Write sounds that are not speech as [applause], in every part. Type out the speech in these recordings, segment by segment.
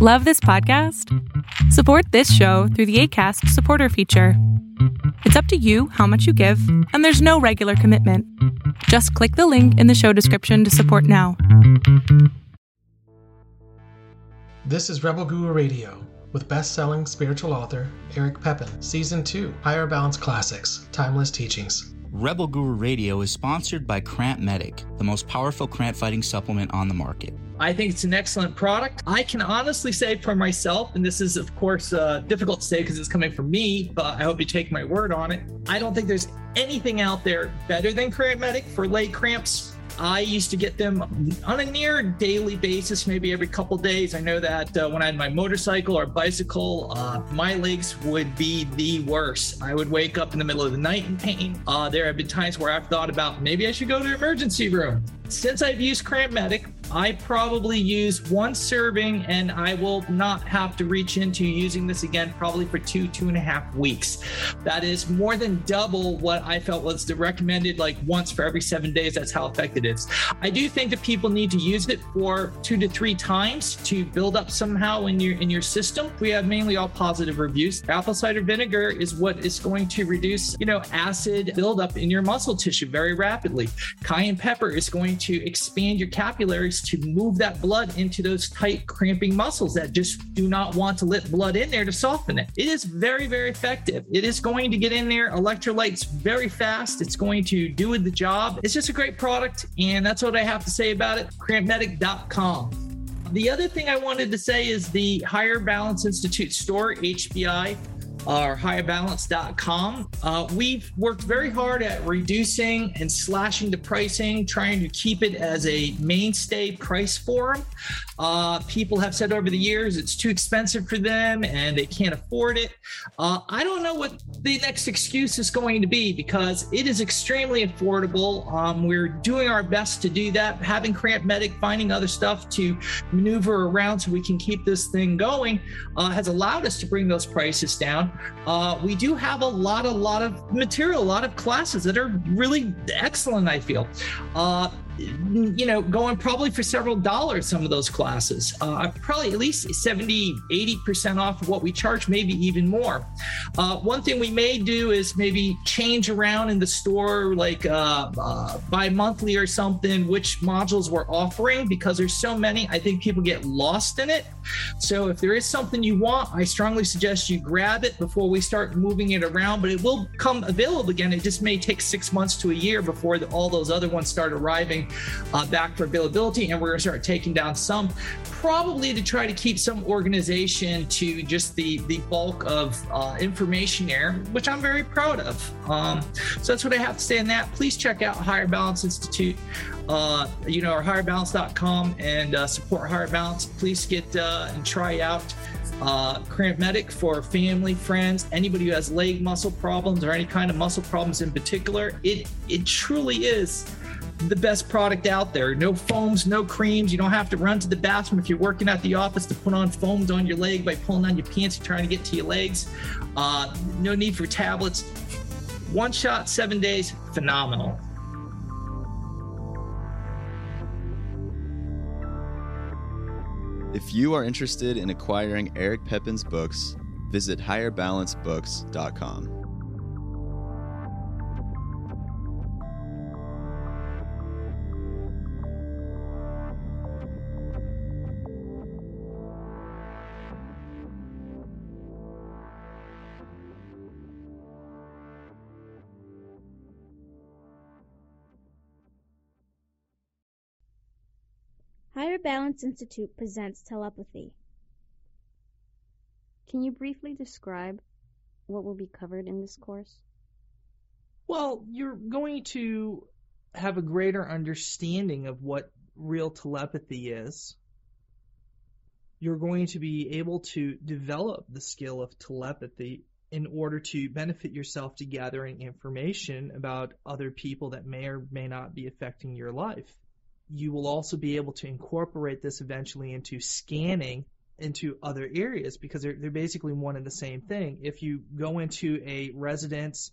Love this podcast? Support this show through the Acast supporter feature. It's up to you how much you give, and there's no regular commitment. Just click the link in the show description to support now. This is Rebel Guru Radio with best selling spiritual author Eric Pepin, Season 2 Higher Balance Classics Timeless Teachings. Rebel Guru Radio is sponsored by Cramp Medic, the most powerful cramp fighting supplement on the market. I think it's an excellent product. I can honestly say for myself, and this is, of course, uh, difficult to say because it's coming from me, but I hope you take my word on it. I don't think there's anything out there better than Cramp Medic for leg cramps. I used to get them on a near daily basis, maybe every couple days. I know that uh, when I had my motorcycle or bicycle, uh, my legs would be the worst. I would wake up in the middle of the night in pain. Uh, there have been times where I've thought about maybe I should go to the emergency room. Since I've used Cramp Medic, I probably use one serving and I will not have to reach into using this again probably for two, two and a half weeks. That is more than double what I felt was the recommended, like once for every seven days. That's how effective it is. I do think that people need to use it for two to three times to build up somehow in your in your system. We have mainly all positive reviews. Apple cider vinegar is what is going to reduce, you know, acid buildup in your muscle tissue very rapidly. Cayenne pepper is going to expand your capillaries to move that blood into those tight, cramping muscles that just do not want to let blood in there to soften it. It is very, very effective. It is going to get in there, electrolytes very fast. It's going to do the job. It's just a great product. And that's what I have to say about it. Crampmedic.com. The other thing I wanted to say is the Higher Balance Institute store, HBI or higherbalance.com. Uh, we've worked very hard at reducing and slashing the pricing, trying to keep it as a mainstay price forum. Uh, people have said over the years it's too expensive for them and they can't afford it. Uh, I don't know what the next excuse is going to be because it is extremely affordable. Um, we're doing our best to do that, having Cramp Medic, finding other stuff to maneuver around so we can keep this thing going uh, has allowed us to bring those prices down. Uh, we do have a lot, a lot of material, a lot of classes that are really excellent, I feel. You know, going probably for several dollars, some of those classes. Uh, probably at least 70, 80% off of what we charge, maybe even more. Uh, one thing we may do is maybe change around in the store, like uh, uh, bi monthly or something, which modules we're offering because there's so many. I think people get lost in it. So if there is something you want, I strongly suggest you grab it before we start moving it around, but it will come available again. It just may take six months to a year before the, all those other ones start arriving uh, back for availability, and we're going to start taking down some, probably to try to keep some organization to just the the bulk of uh, information there, which I'm very proud of. Um, so that's what I have to say on that. Please check out Higher Balance Institute. Uh, you know, or higherbalance.com and uh, support Higher Balance. Please get uh, and try out uh, Cramp Medic for family, friends, anybody who has leg muscle problems or any kind of muscle problems in particular. It it truly is the best product out there. No foams, no creams. You don't have to run to the bathroom if you're working at the office to put on foams on your leg by pulling on your pants and trying to get to your legs. Uh, no need for tablets. One shot, seven days, phenomenal. If you are interested in acquiring Eric Pepin's books, visit higherbalancebooks.com. Higher Balance Institute presents telepathy. Can you briefly describe what will be covered in this course? Well, you're going to have a greater understanding of what real telepathy is. You're going to be able to develop the skill of telepathy in order to benefit yourself to gathering information about other people that may or may not be affecting your life you will also be able to incorporate this eventually into scanning into other areas because they're, they're basically one and the same thing. If you go into a residence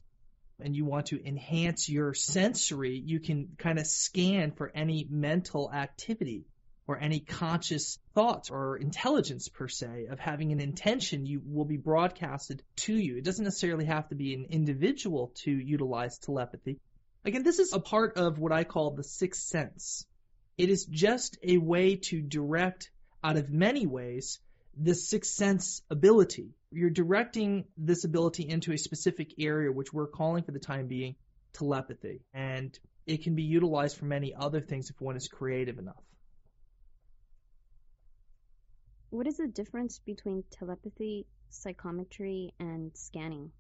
and you want to enhance your sensory, you can kind of scan for any mental activity or any conscious thoughts or intelligence per se of having an intention you will be broadcasted to you. It doesn't necessarily have to be an individual to utilize telepathy. Again, this is a part of what I call the sixth sense. It is just a way to direct out of many ways the sixth sense ability. You're directing this ability into a specific area, which we're calling for the time being telepathy. And it can be utilized for many other things if one is creative enough. What is the difference between telepathy, psychometry, and scanning?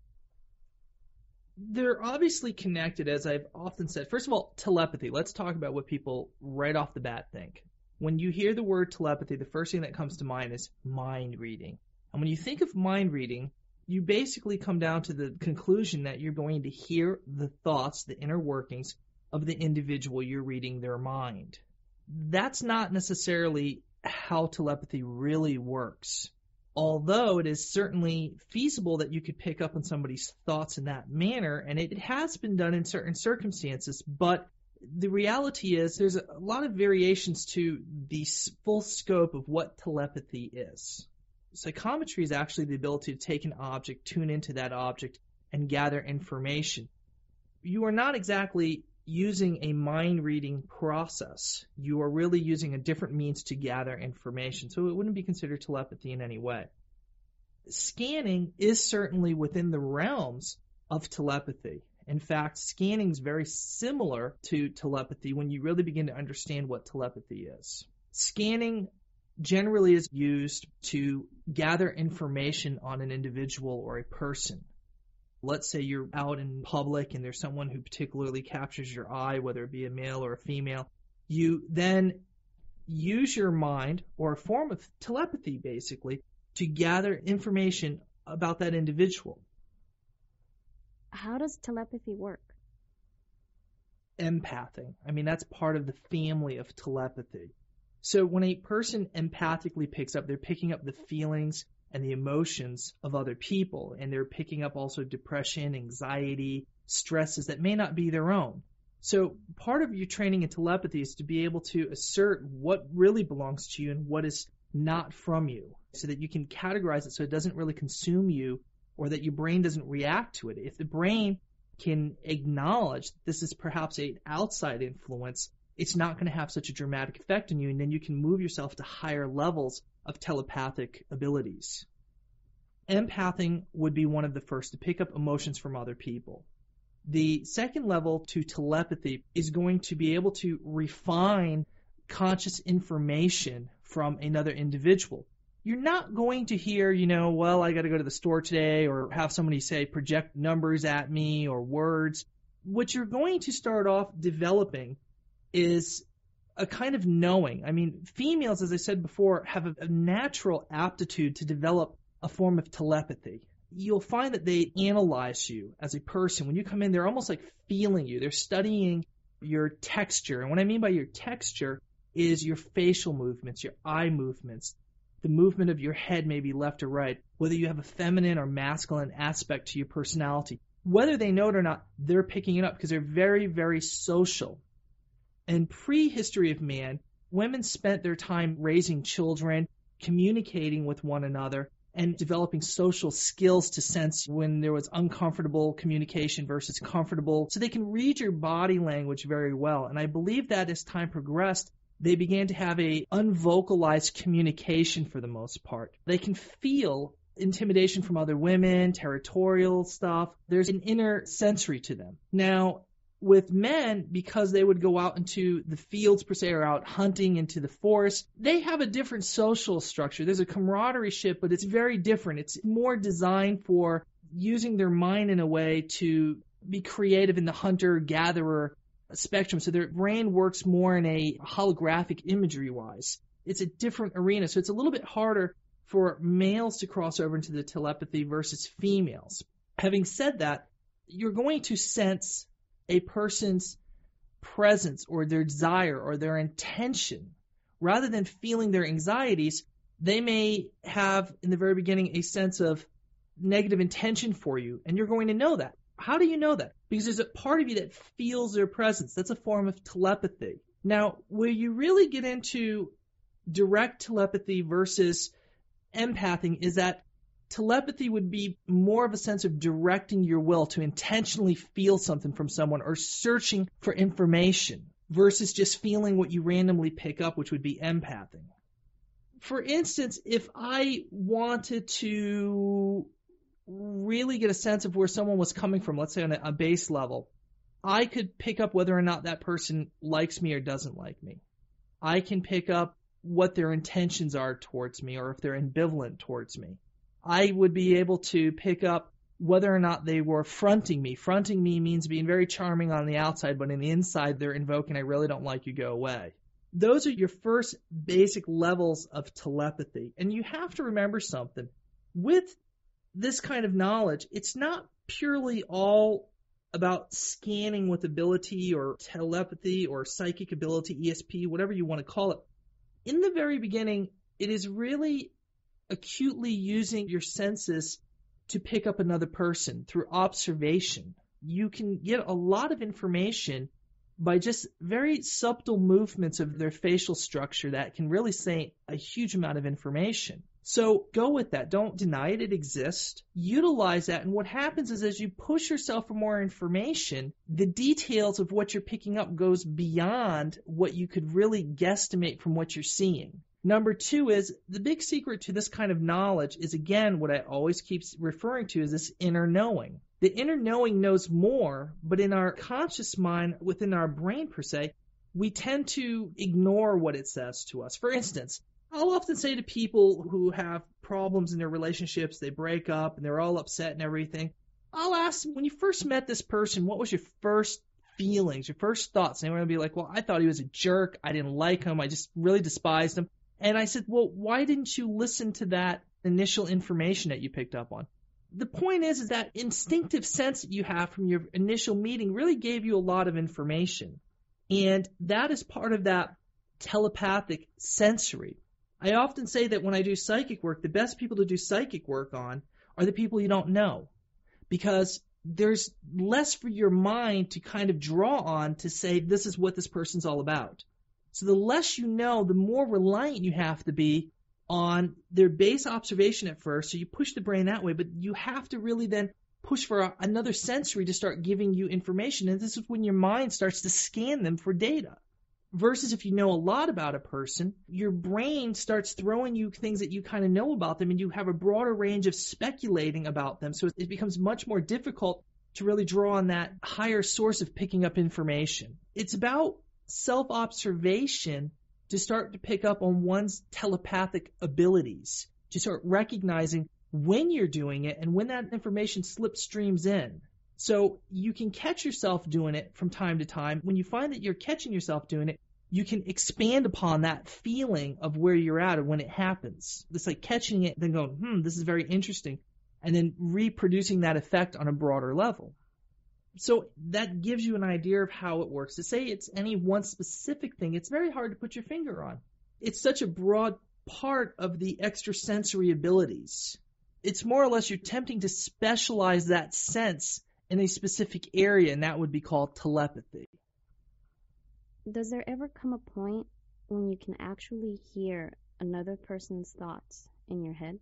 They're obviously connected, as I've often said. First of all, telepathy. Let's talk about what people right off the bat think. When you hear the word telepathy, the first thing that comes to mind is mind reading. And when you think of mind reading, you basically come down to the conclusion that you're going to hear the thoughts, the inner workings of the individual you're reading their mind. That's not necessarily how telepathy really works. Although it is certainly feasible that you could pick up on somebody's thoughts in that manner, and it has been done in certain circumstances, but the reality is there's a lot of variations to the full scope of what telepathy is. Psychometry is actually the ability to take an object, tune into that object, and gather information. You are not exactly using a mind reading process. You are really using a different means to gather information, so it wouldn't be considered telepathy in any way. Scanning is certainly within the realms of telepathy. In fact, scanning is very similar to telepathy when you really begin to understand what telepathy is. Scanning generally is used to gather information on an individual or a person. Let's say you're out in public and there's someone who particularly captures your eye, whether it be a male or a female. You then use your mind or a form of telepathy basically to gather information about that individual. How does telepathy work? Empathing. I mean, that's part of the family of telepathy. So when a person empathically picks up, they're picking up the feelings and the emotions of other people, and they're picking up also depression, anxiety, stresses that may not be their own. So part of your training in telepathy is to be able to assert what really belongs to you and what is not from you, so that you can categorize it so it doesn't really consume you or that your brain doesn't react to it. If the brain can acknowledge this is perhaps an outside influence, it's not going to have such a dramatic effect on you, and then you can move yourself to higher levels of telepathic abilities. Empathing would be one of the first to pick up emotions from other people. The second level to telepathy is going to be able to refine conscious information from another individual you're not going to hear, you know, well, I got to go to the store today, or have somebody say project numbers at me or words. What you're going to start off developing is a kind of knowing. I mean, females, as I said before, have a, a natural aptitude to develop a form of telepathy. You'll find that they analyze you as a person. When you come in, they're almost like feeling you. They're studying your texture. And what I mean by your texture is your facial movements, your eye movements, the movement of your head may be left or right, whether you have a feminine or masculine aspect to your personality. Whether they know it or not, they're picking it up because they're very, very social. In prehistory of man, women spent their time raising children, communicating with one another, and developing social skills to sense when there was uncomfortable communication versus comfortable. So they can read your body language very well. And I believe that as time progressed, they began to have a unvocalized communication for the most part. They can feel intimidation from other women, territorial stuff. There's an inner sensory to them. Now, with men, because they would go out into the fields per se or out hunting into the forest, they have a different social structure. There's a camaraderie ship, but it's very different. It's more designed for using their mind in a way to be creative in the hunter gatherer spectrum. So their brain works more in a holographic imagery wise. It's a different arena. So it's a little bit harder for males to cross over into the telepathy versus females. Having said that, you're going to sense a person's presence or their desire or their intention. Rather than feeling their anxieties, they may have in the very beginning a sense of negative intention for you, and you're going to know that. How do you know that? Because there's a part of you that feels their presence. That's a form of telepathy. Now, where you really get into direct telepathy versus empathing is that telepathy would be more of a sense of directing your will to intentionally feel something from someone or searching for information versus just feeling what you randomly pick up, which would be empathing. For instance, if I wanted to really get a sense of where someone was coming from, let's say on a, a base level, I could pick up whether or not that person likes me or doesn't like me. I can pick up what their intentions are towards me or if they're ambivalent towards me. I would be able to pick up whether or not they were fronting me. Fronting me means being very charming on the outside, but in the inside they're invoking, I really don't like you, go away. Those are your first basic levels of telepathy. And you have to remember something. With this kind of knowledge, it's not purely all about scanning with ability or telepathy or psychic ability, ESP, whatever you want to call it. In the very beginning, it is really acutely using your senses to pick up another person through observation. You can get a lot of information by just very subtle movements of their facial structure that can really say a huge amount of information. So go with that. Don't deny it. It exists. Utilize that. And what happens is as you push yourself for more information, the details of what you're picking up goes beyond what you could really guesstimate from what you're seeing. Number two is the big secret to this kind of knowledge is again what I always keep referring to is this inner knowing. The inner knowing knows more, but in our conscious mind, within our brain per se, we tend to ignore what it says to us. For instance, I'll often say to people who have problems in their relationships, they break up and they're all upset and everything. I'll ask when you first met this person, what was your first feelings, your first thoughts? And they're going to be like, well, I thought he was a jerk. I didn't like him. I just really despised him. And I said, well, why didn't you listen to that initial information that you picked up on? The point is, is that instinctive sense that you have from your initial meeting really gave you a lot of information. And that is part of that telepathic sensory. I often say that when I do psychic work, the best people to do psychic work on are the people you don't know. Because there's less for your mind to kind of draw on to say this is what this person's all about. So the less you know, the more reliant you have to be on their base observation at first. So you push the brain that way, but you have to really then push for a, another sensory to start giving you information. And this is when your mind starts to scan them for data. Versus if you know a lot about a person, your brain starts throwing you things that you kind of know about them and you have a broader range of speculating about them. So it becomes much more difficult to really draw on that higher source of picking up information. It's about self observation to start to pick up on one's telepathic abilities, to start recognizing when you're doing it and when that information slipstreams in. So you can catch yourself doing it from time to time. When you find that you're catching yourself doing it, you can expand upon that feeling of where you're at and when it happens. It's like catching it, then going, hmm, this is very interesting, and then reproducing that effect on a broader level. So that gives you an idea of how it works. To say it's any one specific thing, it's very hard to put your finger on. It's such a broad part of the extrasensory abilities. It's more or less you're attempting to specialize that sense in a specific area, and that would be called telepathy. Does there ever come a point when you can actually hear another person's thoughts in your head?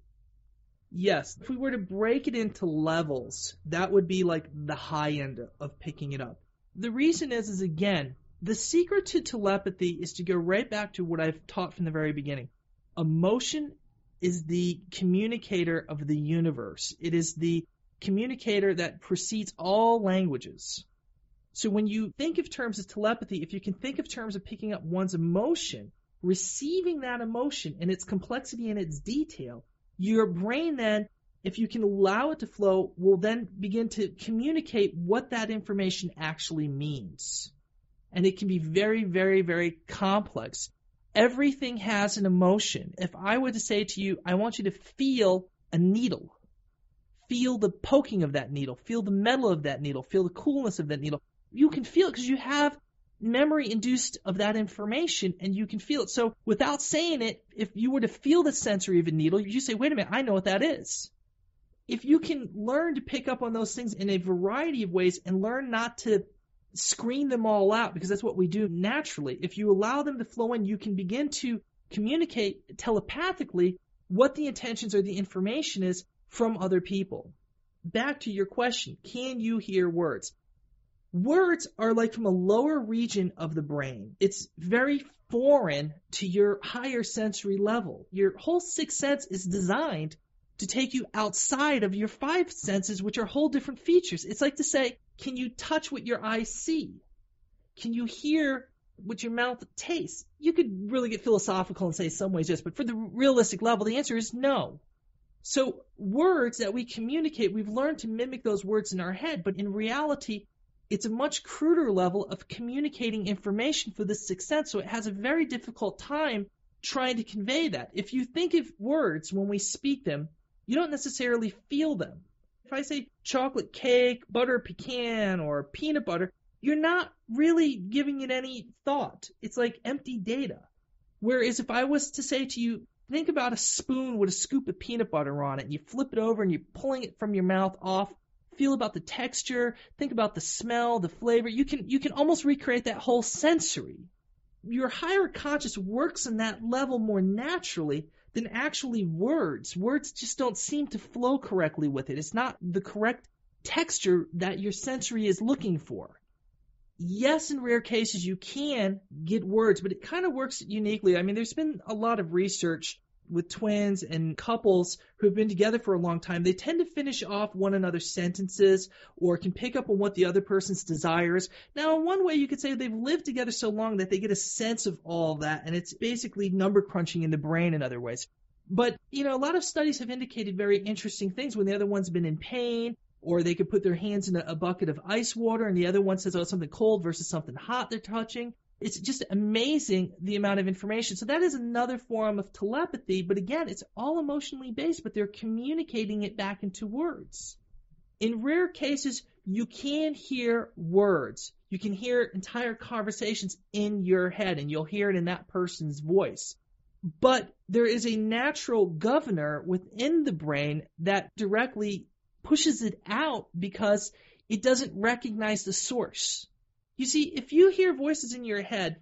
Yes, if we were to break it into levels, that would be like the high end of picking it up. The reason is, is again, the secret to telepathy is to go right back to what I've taught from the very beginning. Emotion is the communicator of the universe. It is the communicator that precedes all languages. So when you think of terms of telepathy, if you can think of terms of picking up one's emotion, receiving that emotion and its complexity and its detail, your brain then, if you can allow it to flow, will then begin to communicate what that information actually means. And it can be very, very, very complex. Everything has an emotion. If I were to say to you, I want you to feel a needle, feel the poking of that needle, feel the metal of that needle, feel the coolness of that needle. You can feel it because you have memory induced of that information and you can feel it. So without saying it, if you were to feel the sensory of a needle, you say, wait a minute, I know what that is. If you can learn to pick up on those things in a variety of ways and learn not to screen them all out because that's what we do naturally. If you allow them to flow in, you can begin to communicate telepathically what the intentions or the information is from other people. Back to your question, can you hear words? Words are like from a lower region of the brain. It's very foreign to your higher sensory level. Your whole sixth sense is designed to take you outside of your five senses, which are whole different features. It's like to say, can you touch what your eyes see? Can you hear what your mouth tastes? You could really get philosophical and say some ways yes, but for the realistic level, the answer is no. So words that we communicate, we've learned to mimic those words in our head, but in reality, it's a much cruder level of communicating information for the sixth sense, so it has a very difficult time trying to convey that. If you think of words when we speak them, you don't necessarily feel them. If I say chocolate cake, butter pecan, or peanut butter, you're not really giving it any thought. It's like empty data. Whereas if I was to say to you, think about a spoon with a scoop of peanut butter on it, and you flip it over and you're pulling it from your mouth off, feel about the texture, think about the smell, the flavor. You can you can almost recreate that whole sensory. Your higher conscious works in that level more naturally than actually words. Words just don't seem to flow correctly with it. It's not the correct texture that your sensory is looking for yes, in rare cases you can get words, but it kind of works uniquely. I mean, there's been a lot of research with twins and couples who have been together for a long time. They tend to finish off one another's sentences or can pick up on what the other person's desires. Now, in one way, you could say they've lived together so long that they get a sense of all that, and it's basically number crunching in the brain in other ways. But, you know, a lot of studies have indicated very interesting things when the other one's been in pain or they could put their hands in a bucket of ice water and the other one says, oh, something cold versus something hot they're touching. It's just amazing the amount of information. So that is another form of telepathy, but again, it's all emotionally based, but they're communicating it back into words. In rare cases, you can hear words. You can hear entire conversations in your head, and you'll hear it in that person's voice. But there is a natural governor within the brain that directly pushes it out because it doesn't recognize the source. You see, if you hear voices in your head,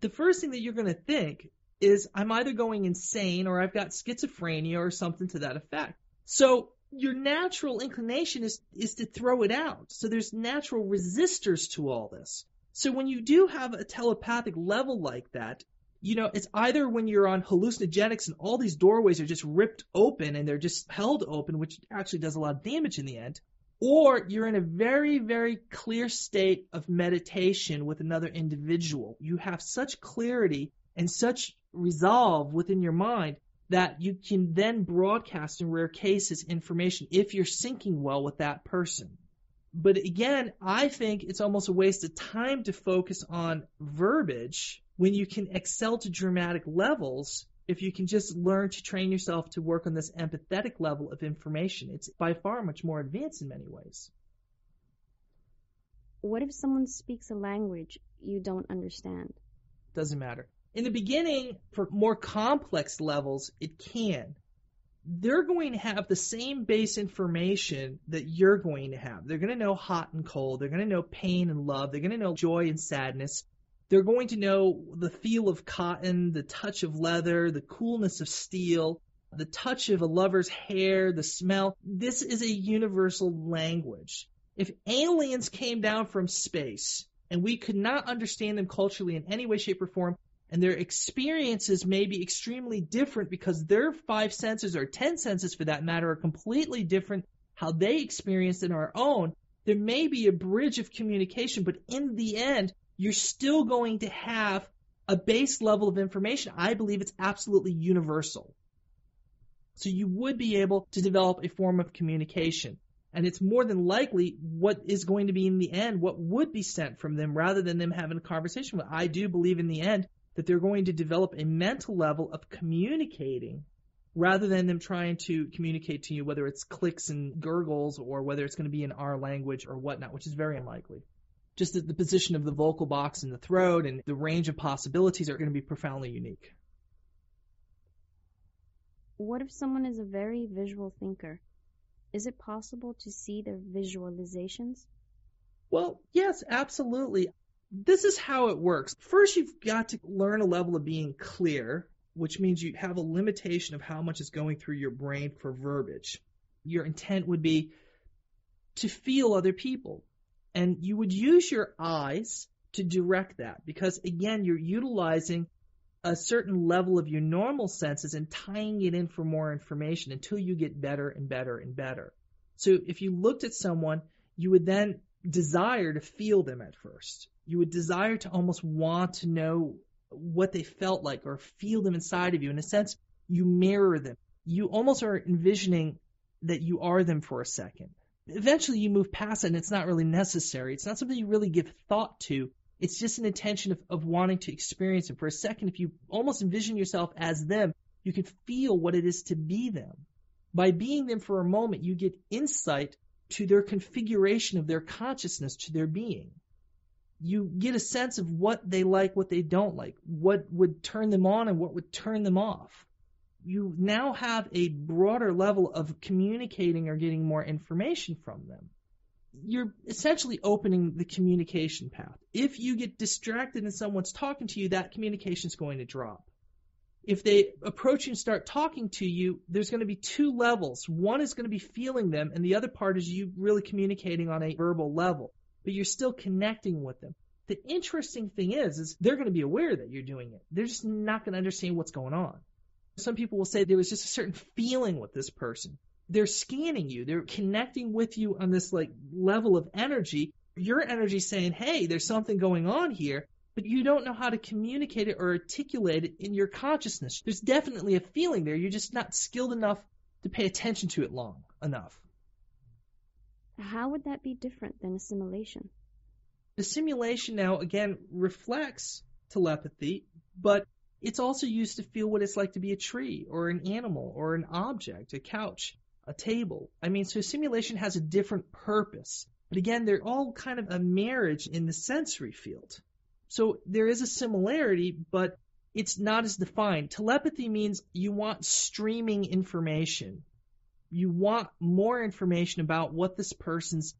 the first thing that you're going to think is, I'm either going insane or I've got schizophrenia or something to that effect. So your natural inclination is, is to throw it out. So there's natural resistors to all this. So when you do have a telepathic level like that, you know, it's either when you're on hallucinogenics and all these doorways are just ripped open and they're just held open, which actually does a lot of damage in the end, or you're in a very, very clear state of meditation with another individual. You have such clarity and such resolve within your mind that you can then broadcast in rare cases information if you're syncing well with that person. But again, I think it's almost a waste of time to focus on verbiage when you can excel to dramatic levels if you can just learn to train yourself to work on this empathetic level of information. It's by far much more advanced in many ways. What if someone speaks a language you don't understand? Doesn't matter. In the beginning, for more complex levels, it can. They're going to have the same base information that you're going to have. They're going to know hot and cold. They're going to know pain and love. They're going to know joy and sadness. They're going to know the feel of cotton, the touch of leather, the coolness of steel, the touch of a lover's hair, the smell. This is a universal language. If aliens came down from space and we could not understand them culturally in any way, shape, or form, and their experiences may be extremely different because their five senses or ten senses for that matter are completely different how they experience than our own, there may be a bridge of communication, but in the end, you're still going to have a base level of information. I believe it's absolutely universal. So you would be able to develop a form of communication. And it's more than likely what is going to be in the end, what would be sent from them rather than them having a conversation. But I do believe in the end that they're going to develop a mental level of communicating rather than them trying to communicate to you, whether it's clicks and gurgles or whether it's going to be in our language or whatnot, which is very unlikely just the, the position of the vocal box in the throat and the range of possibilities are going to be profoundly unique. What if someone is a very visual thinker? Is it possible to see their visualizations? Well, yes, absolutely. This is how it works. First, you've got to learn a level of being clear. which means you have a limitation of how much is going through your brain for verbiage. Your intent would be to feel other people. And you would use your eyes to direct that because, again, you're utilizing a certain level of your normal senses and tying it in for more information until you get better and better and better. So if you looked at someone, you would then desire to feel them at first. You would desire to almost want to know what they felt like or feel them inside of you. In a sense, you mirror them. You almost are envisioning that you are them for a second. Eventually, you move past it and it's not really necessary. It's not something you really give thought to. It's just an intention of, of wanting to experience it. For a second, if you almost envision yourself as them, you can feel what it is to be them. By being them for a moment, you get insight to their configuration of their consciousness, to their being you get a sense of what they like, what they don't like, what would turn them on and what would turn them off. You now have a broader level of communicating or getting more information from them. You're essentially opening the communication path. If you get distracted and someone's talking to you, that communication is going to drop. If they approach you and start talking to you, there's going to be two levels. One is going to be feeling them, and the other part is you really communicating on a verbal level but you're still connecting with them. The interesting thing is, is they're going to be aware that you're doing it. They're just not going to understand what's going on. Some people will say there was just a certain feeling with this person. They're scanning you. They're connecting with you on this like level of energy. Your energy saying, "Hey, there's something going on here." But you don't know how to communicate it or articulate it in your consciousness. There's definitely a feeling there. You're just not skilled enough to pay attention to it long enough. How would that be different than assimilation? Assimilation now, again, reflects telepathy, but it's also used to feel what it's like to be a tree or an animal or an object, a couch, a table. I mean, so simulation has a different purpose. But again, they're all kind of a marriage in the sensory field. So there is a similarity, but it's not as defined. Telepathy means you want streaming information you want more information about what this person's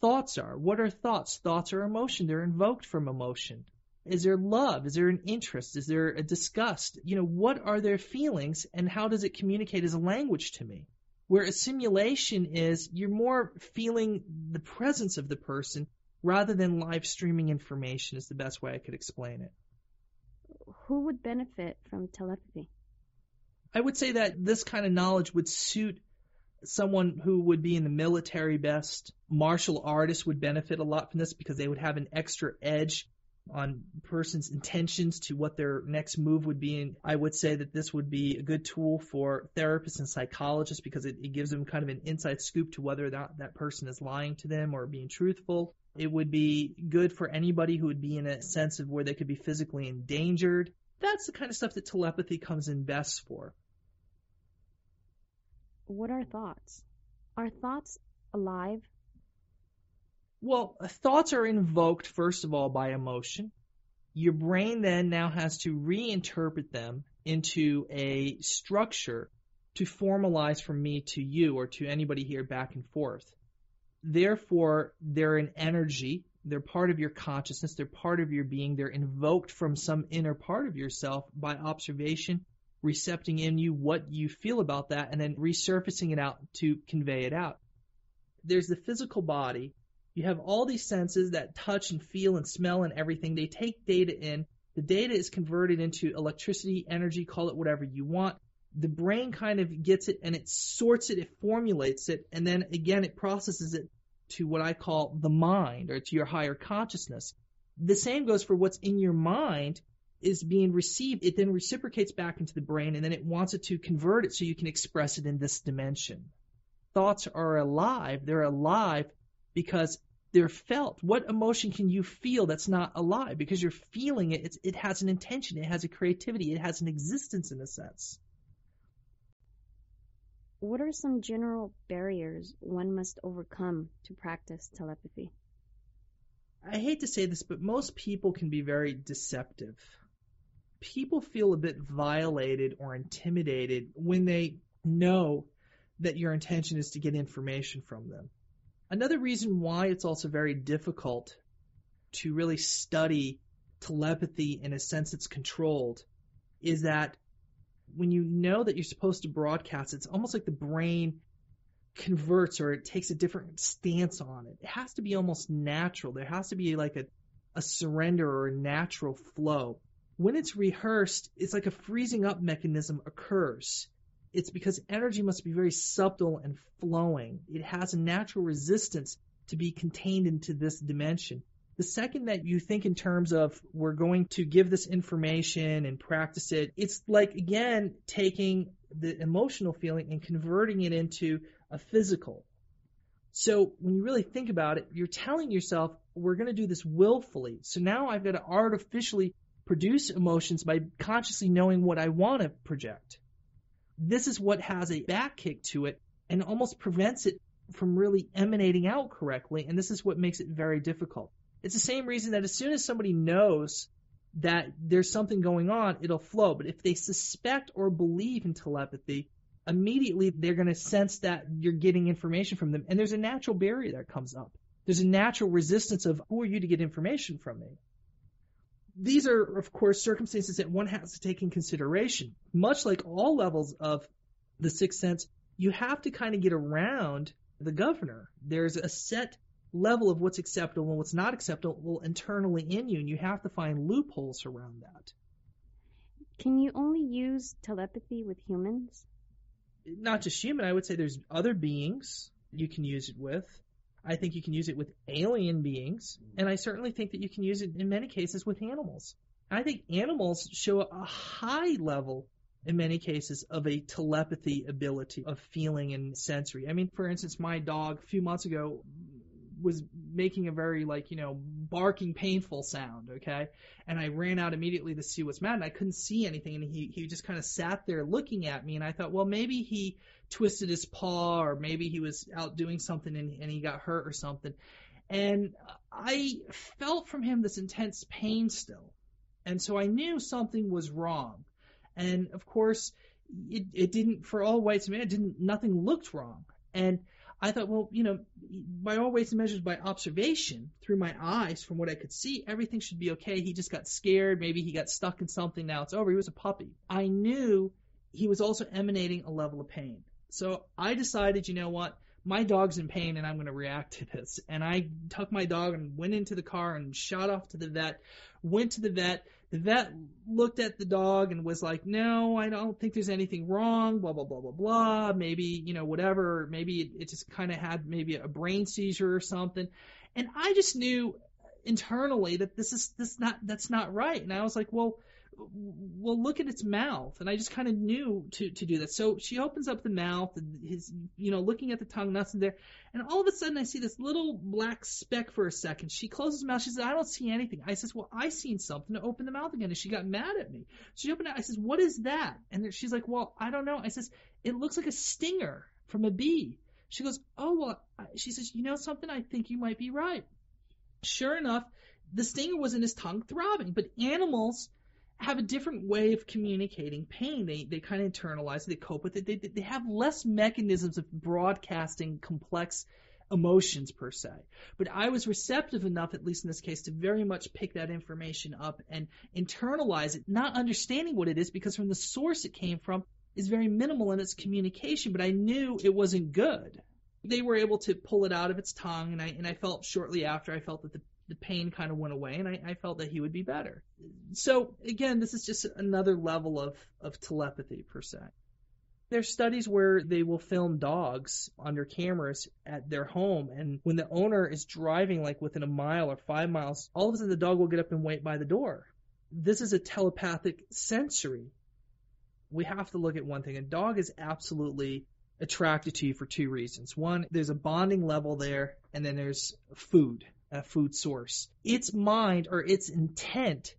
thoughts are. What are thoughts? Thoughts are emotion. They're invoked from emotion. Is there love? Is there an interest? Is there a disgust? You know, what are their feelings and how does it communicate as a language to me? Where assimilation is, you're more feeling the presence of the person rather than live streaming information is the best way I could explain it. Who would benefit from telepathy? I would say that this kind of knowledge would suit someone who would be in the military best martial artists would benefit a lot from this because they would have an extra edge on person's intentions to what their next move would be. And I would say that this would be a good tool for therapists and psychologists because it, it gives them kind of an inside scoop to whether or not that person is lying to them or being truthful. It would be good for anybody who would be in a sense of where they could be physically endangered. That's the kind of stuff that telepathy comes in best for what are thoughts? Are thoughts alive? Well, thoughts are invoked, first of all, by emotion. Your brain then now has to reinterpret them into a structure to formalize from me to you or to anybody here back and forth. Therefore, they're an energy. They're part of your consciousness. They're part of your being. They're invoked from some inner part of yourself by observation recepting in you what you feel about that and then resurfacing it out to convey it out. There's the physical body. You have all these senses that touch and feel and smell and everything. They take data in. The data is converted into electricity, energy, call it whatever you want. The brain kind of gets it and it sorts it, it formulates it, and then again it processes it to what I call the mind or to your higher consciousness. The same goes for what's in your mind is being received, it then reciprocates back into the brain and then it wants it to convert it so you can express it in this dimension. Thoughts are alive. They're alive because they're felt. What emotion can you feel that's not alive? Because you're feeling it. It's, it has an intention. It has a creativity. It has an existence in a sense. What are some general barriers one must overcome to practice telepathy? I hate to say this, but most people can be very deceptive people feel a bit violated or intimidated when they know that your intention is to get information from them. Another reason why it's also very difficult to really study telepathy in a sense it's controlled is that when you know that you're supposed to broadcast, it's almost like the brain converts or it takes a different stance on it. It has to be almost natural. There has to be like a, a surrender or a natural flow. When it's rehearsed, it's like a freezing up mechanism occurs. It's because energy must be very subtle and flowing. It has a natural resistance to be contained into this dimension. The second that you think in terms of we're going to give this information and practice it, it's like again taking the emotional feeling and converting it into a physical. So when you really think about it, you're telling yourself, we're going to do this willfully. So now I've got to artificially produce emotions by consciously knowing what I want to project. This is what has a back kick to it and almost prevents it from really emanating out correctly. And this is what makes it very difficult. It's the same reason that as soon as somebody knows that there's something going on, it'll flow. But if they suspect or believe in telepathy, immediately they're going to sense that you're getting information from them. And there's a natural barrier that comes up. There's a natural resistance of who are you to get information from me? These are, of course, circumstances that one has to take in consideration. Much like all levels of the sixth sense, you have to kind of get around the governor. There's a set level of what's acceptable and what's not acceptable internally in you, and you have to find loopholes around that. Can you only use telepathy with humans? Not just human, I would say there's other beings you can use it with. I think you can use it with alien beings, mm-hmm. and I certainly think that you can use it in many cases with animals. I think animals show a high level in many cases of a telepathy ability of feeling and sensory. I mean, for instance, my dog a few months ago was making a very like you know barking painful sound okay? And i ran out immediately to see what's mad and i couldn't see anything and he he just kind of sat there looking at me and i thought well maybe he twisted his paw or maybe he was out doing something and, and he got hurt or something. And i felt from him this intense pain still and so i knew something was wrong. And of course it, it didn't for all whites men it didn't nothing looked wrong. And I thought, well, you know, by all ways and measures, by observation through my eyes, from what I could see, everything should be okay. He just got scared. Maybe he got stuck in something. Now it's over. He was a puppy. I knew he was also emanating a level of pain. So I decided, you know what? My dog's in pain and I'm going to react to this. And I took my dog and went into the car and shot off to the vet. Went to the vet the vet looked at the dog and was like, "No, I don't think there's anything wrong." Blah blah blah blah blah. Maybe you know whatever. Maybe it, it just kind of had maybe a brain seizure or something. And I just knew internally that this is this not that's not right. And I was like, well, well, look at its mouth. And I just kind of knew to, to do that. So she opens up the mouth and his, you know, looking at the tongue, nothing there. And all of a sudden I see this little black speck for a second. She closes her mouth. She says, I don't see anything. I says, well, I seen something to open the mouth again. And she got mad at me. She opened it. I says, what is that? And she's like, well, I don't know. I says, it looks like a stinger from a bee. She goes, oh, well, she says, you know something? I think you might be right. Sure enough, the stinger was in his tongue throbbing, but animals have a different way of communicating pain. They they kind of internalize it. They cope with it. They they have less mechanisms of broadcasting complex emotions per se. But I was receptive enough, at least in this case, to very much pick that information up and internalize it, not understanding what it is because from the source it came from is very minimal in its communication. But I knew it wasn't good. They were able to pull it out of its tongue, and I and I felt shortly after I felt that the the pain kind of went away, and I, I felt that he would be better. So again, this is just another level of, of telepathy per se. There's studies where they will film dogs under cameras at their home, and when the owner is driving like within a mile or five miles, all of a sudden the dog will get up and wait by the door. This is a telepathic sensory. We have to look at one thing. A dog is absolutely attracted to you for two reasons. One, there's a bonding level there, and then there's food a food source. Its mind or its intent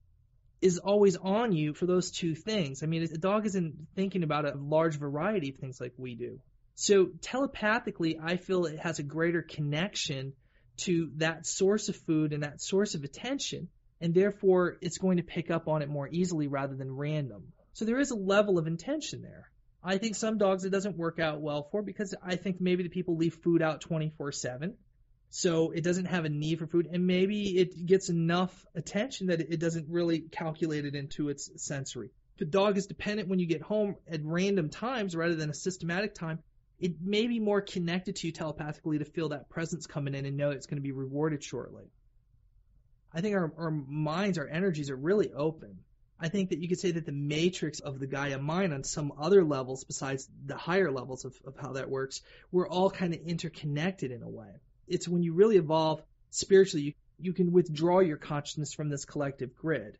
is always on you for those two things. I mean, a dog isn't thinking about a large variety of things like we do. So telepathically, I feel it has a greater connection to that source of food and that source of attention, and therefore it's going to pick up on it more easily rather than random. So there is a level of intention there. I think some dogs it doesn't work out well for because I think maybe the people leave food out 24 7 so it doesn't have a need for food, and maybe it gets enough attention that it doesn't really calculate it into its sensory. If the dog is dependent when you get home at random times rather than a systematic time, it may be more connected to you telepathically to feel that presence coming in and know it's going to be rewarded shortly. I think our, our minds, our energies are really open. I think that you could say that the matrix of the Gaia mind on some other levels besides the higher levels of, of how that works, we're all kind of interconnected in a way. It's when you really evolve spiritually, you, you can withdraw your consciousness from this collective grid.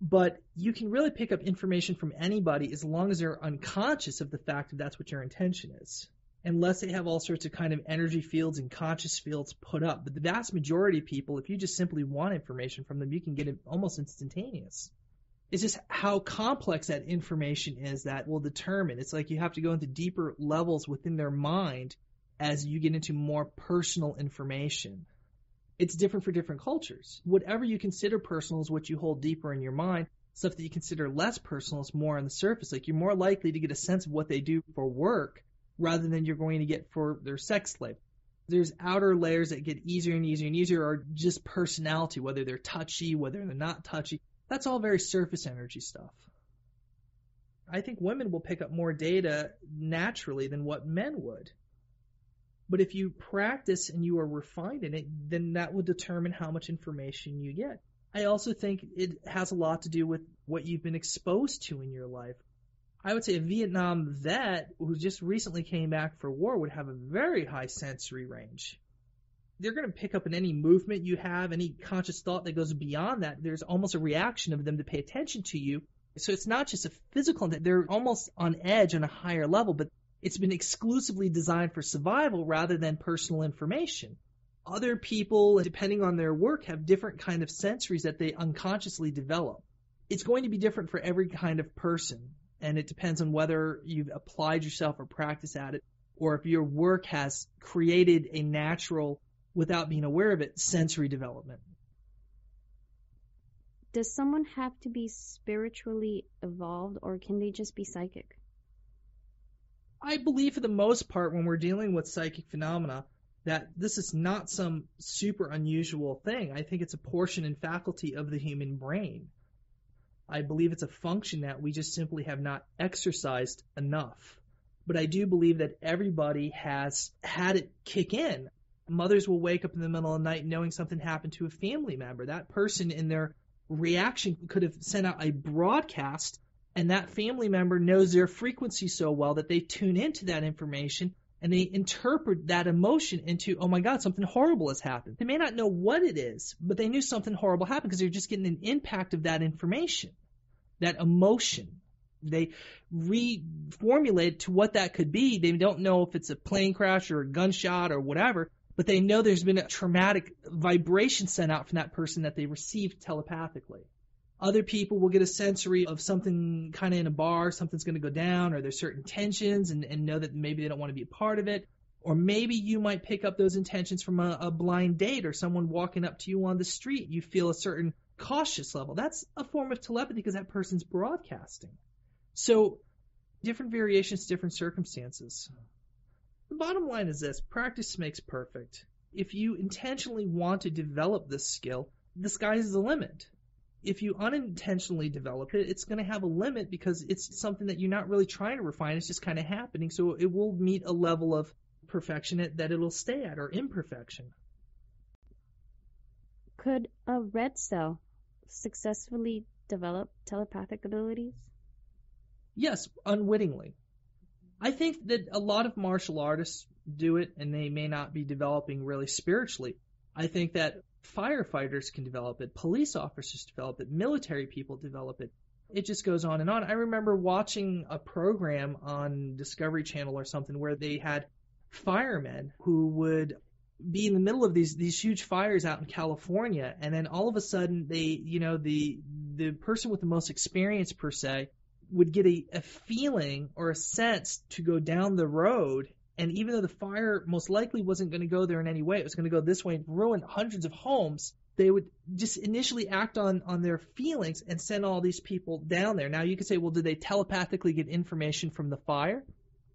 But you can really pick up information from anybody as long as they're unconscious of the fact that that's what your intention is. Unless they have all sorts of kind of energy fields and conscious fields put up. But the vast majority of people, if you just simply want information from them, you can get it almost instantaneous. It's just how complex that information is that will determine. It's like you have to go into deeper levels within their mind as you get into more personal information. It's different for different cultures. Whatever you consider personal is what you hold deeper in your mind. Stuff that you consider less personal is more on the surface. Like you're more likely to get a sense of what they do for work rather than you're going to get for their sex life. There's outer layers that get easier and easier and easier, or just personality, whether they're touchy, whether they're not touchy. That's all very surface energy stuff. I think women will pick up more data naturally than what men would. But if you practice and you are refined in it, then that will determine how much information you get. I also think it has a lot to do with what you've been exposed to in your life. I would say a Vietnam vet who just recently came back for war would have a very high sensory range they're going to pick up in any movement you have, any conscious thought that goes beyond that. There's almost a reaction of them to pay attention to you. So it's not just a physical, they're almost on edge on a higher level, but it's been exclusively designed for survival rather than personal information. Other people, depending on their work, have different kind of sensories that they unconsciously develop. It's going to be different for every kind of person, and it depends on whether you've applied yourself or practiced at it, or if your work has created a natural without being aware of it, sensory development. Does someone have to be spiritually evolved or can they just be psychic? I believe for the most part when we're dealing with psychic phenomena that this is not some super unusual thing. I think it's a portion and faculty of the human brain. I believe it's a function that we just simply have not exercised enough. But I do believe that everybody has had it kick in mothers will wake up in the middle of the night knowing something happened to a family member. That person in their reaction could have sent out a broadcast and that family member knows their frequency so well that they tune into that information and they interpret that emotion into, oh my God, something horrible has happened. They may not know what it is, but they knew something horrible happened because they're just getting an impact of that information, that emotion. They reformulate to what that could be. They don't know if it's a plane crash or a gunshot or whatever, but they know there's been a traumatic vibration sent out from that person that they received telepathically. Other people will get a sensory of something kind of in a bar, something's going to go down, or there's certain tensions and, and know that maybe they don't want to be a part of it. Or maybe you might pick up those intentions from a, a blind date or someone walking up to you on the street. You feel a certain cautious level. That's a form of telepathy because that person's broadcasting. So different variations, different circumstances. The bottom line is this practice makes perfect. If you intentionally want to develop this skill, the sky's the limit. If you unintentionally develop it, it's going to have a limit because it's something that you're not really trying to refine. It's just kind of happening. So it will meet a level of perfection that it'll stay at or imperfection. Could a red cell successfully develop telepathic abilities? Yes, unwittingly. I think that a lot of martial artists do it and they may not be developing really spiritually. I think that firefighters can develop it, police officers develop it, military people develop it. It just goes on and on. I remember watching a program on Discovery Channel or something where they had firemen who would be in the middle of these these huge fires out in California and then all of a sudden they you know the the person with the most experience per se would get a, a feeling or a sense to go down the road and even though the fire most likely wasn't going to go there in any way, it was going to go this way and ruin hundreds of homes. They would just initially act on, on their feelings and send all these people down there. Now you could say, well, did they telepathically get information from the fire?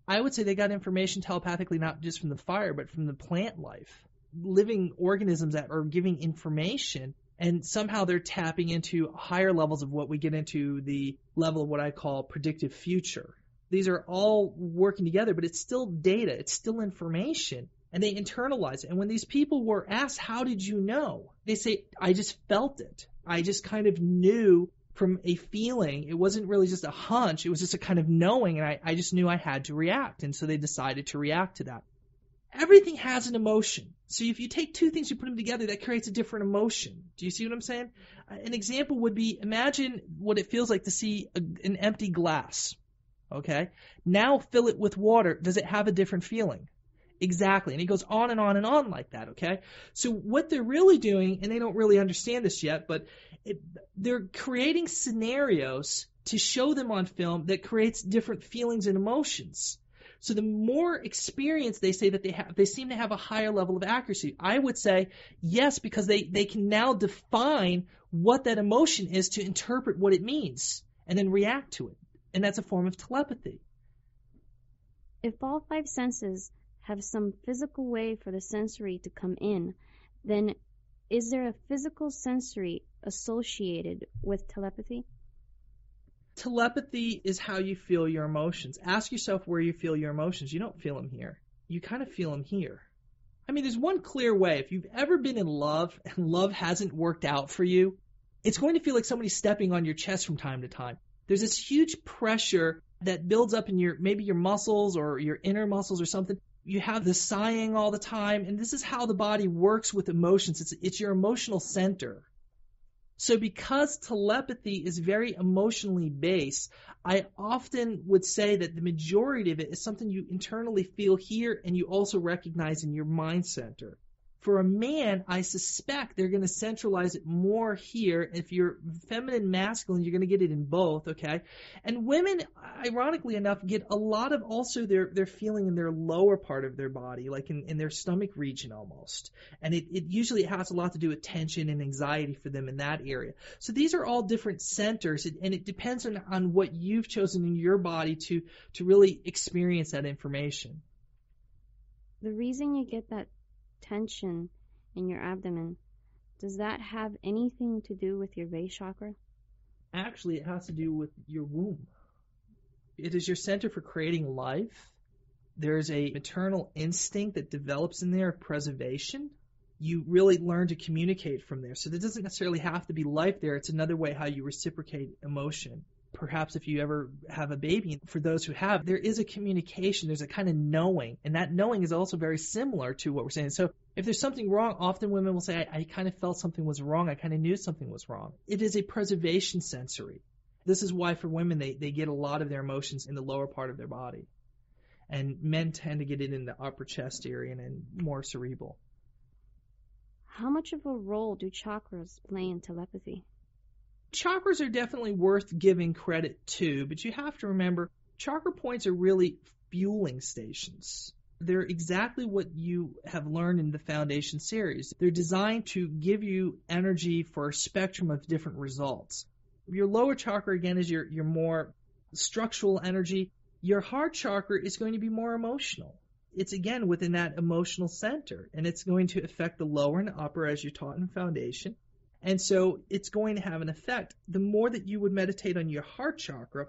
I would say they got information telepathically not just from the fire, but from the plant life. Living organisms that are giving information and somehow they're tapping into higher levels of what we get into the level of what I call predictive future. These are all working together, but it's still data, it's still information, and they internalize it. And when these people were asked, How did you know? They say, I just felt it. I just kind of knew from a feeling. It wasn't really just a hunch, it was just a kind of knowing, and I, I just knew I had to react. And so they decided to react to that everything has an emotion. So if you take two things, you put them together, that creates a different emotion. Do you see what I'm saying? Uh, an example would be imagine what it feels like to see a, an empty glass. Okay? Now fill it with water. Does it have a different feeling? Exactly. And he goes on and on and on like that, okay? So what they're really doing, and they don't really understand this yet, but it, they're creating scenarios to show them on film that creates different feelings and emotions. So the more experience they say that they have, they seem to have a higher level of accuracy. I would say yes, because they, they can now define what that emotion is to interpret what it means and then react to it. And that's a form of telepathy. If all five senses have some physical way for the sensory to come in, then is there a physical sensory associated with telepathy? Telepathy is how you feel your emotions. Ask yourself where you feel your emotions. You don't feel them here. You kind of feel them here. I mean, there's one clear way. If you've ever been in love and love hasn't worked out for you, it's going to feel like somebody's stepping on your chest from time to time. There's this huge pressure that builds up in your maybe your muscles or your inner muscles or something. You have the sighing all the time, and this is how the body works with emotions. It's it's your emotional center. So because telepathy is very emotionally based, I often would say that the majority of it is something you internally feel here and you also recognize in your mind center. For a man, I suspect they're going to centralize it more here. If you're feminine, masculine, you're going to get it in both, okay? And women, ironically enough, get a lot of also their, their feeling in their lower part of their body, like in, in their stomach region almost. And it, it usually has a lot to do with tension and anxiety for them in that area. So these are all different centers, and it depends on, on what you've chosen in your body to, to really experience that information. The reason you get that tension in your abdomen, does that have anything to do with your base chakra? Actually, it has to do with your womb. It is your center for creating life. There's a maternal instinct that develops in there of preservation. You really learn to communicate from there. So there doesn't necessarily have to be life there. It's another way how you reciprocate emotion perhaps if you ever have a baby, for those who have, there is a communication, there's a kind of knowing, and that knowing is also very similar to what we're saying. So if there's something wrong, often women will say, I, I kind of felt something was wrong, I kind of knew something was wrong. It is a preservation sensory. This is why for women they, they get a lot of their emotions in the lower part of their body. And men tend to get it in the upper chest area and in more cerebral. How much of a role do chakras play in telepathy? Chakras are definitely worth giving credit to, but you have to remember chakra points are really fueling stations. They're exactly what you have learned in the Foundation series. They're designed to give you energy for a spectrum of different results. Your lower chakra, again, is your, your more structural energy. Your heart chakra is going to be more emotional. It's again within that emotional center, and it's going to affect the lower and upper as you're taught in Foundation. And so it's going to have an effect. The more that you would meditate on your heart chakra,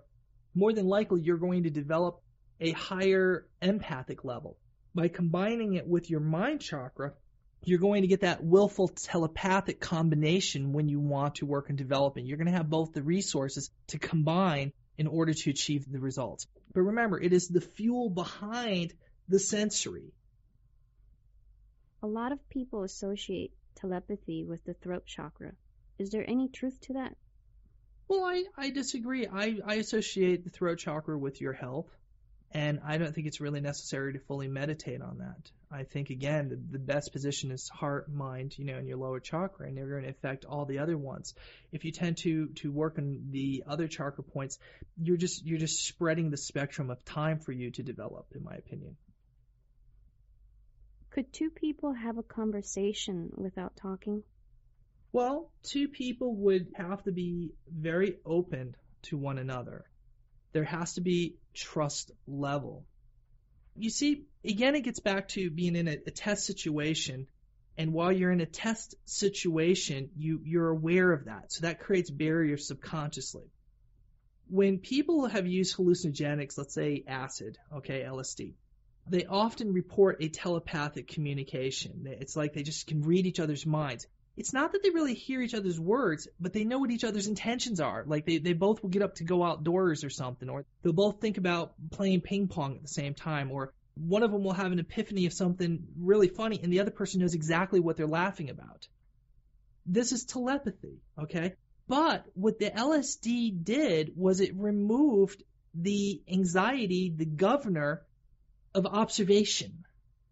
more than likely you're going to develop a higher empathic level. By combining it with your mind chakra, you're going to get that willful telepathic combination when you want to work on developing. You're going to have both the resources to combine in order to achieve the results. But remember, it is the fuel behind the sensory. A lot of people associate telepathy with the throat chakra. Is there any truth to that? Well, I, I disagree. I, I associate the throat chakra with your health, and I don't think it's really necessary to fully meditate on that. I think, again, the, the best position is heart, mind, you know, in your lower chakra, and they're going to affect all the other ones. If you tend to, to work on the other chakra points, you're just, you're just spreading the spectrum of time for you to develop, in my opinion. Could two people have a conversation without talking? Well, two people would have to be very open to one another. There has to be trust level. You see, again, it gets back to being in a, a test situation. And while you're in a test situation, you, you're aware of that. So that creates barriers subconsciously. When people have used hallucinogenics, let's say acid, okay, LSD, they often report a telepathic communication. It's like they just can read each other's minds. It's not that they really hear each other's words, but they know what each other's intentions are. Like they, they both will get up to go outdoors or something, or they'll both think about playing ping pong at the same time, or one of them will have an epiphany of something really funny and the other person knows exactly what they're laughing about. This is telepathy, okay? But what the LSD did was it removed the anxiety, the governor of observation.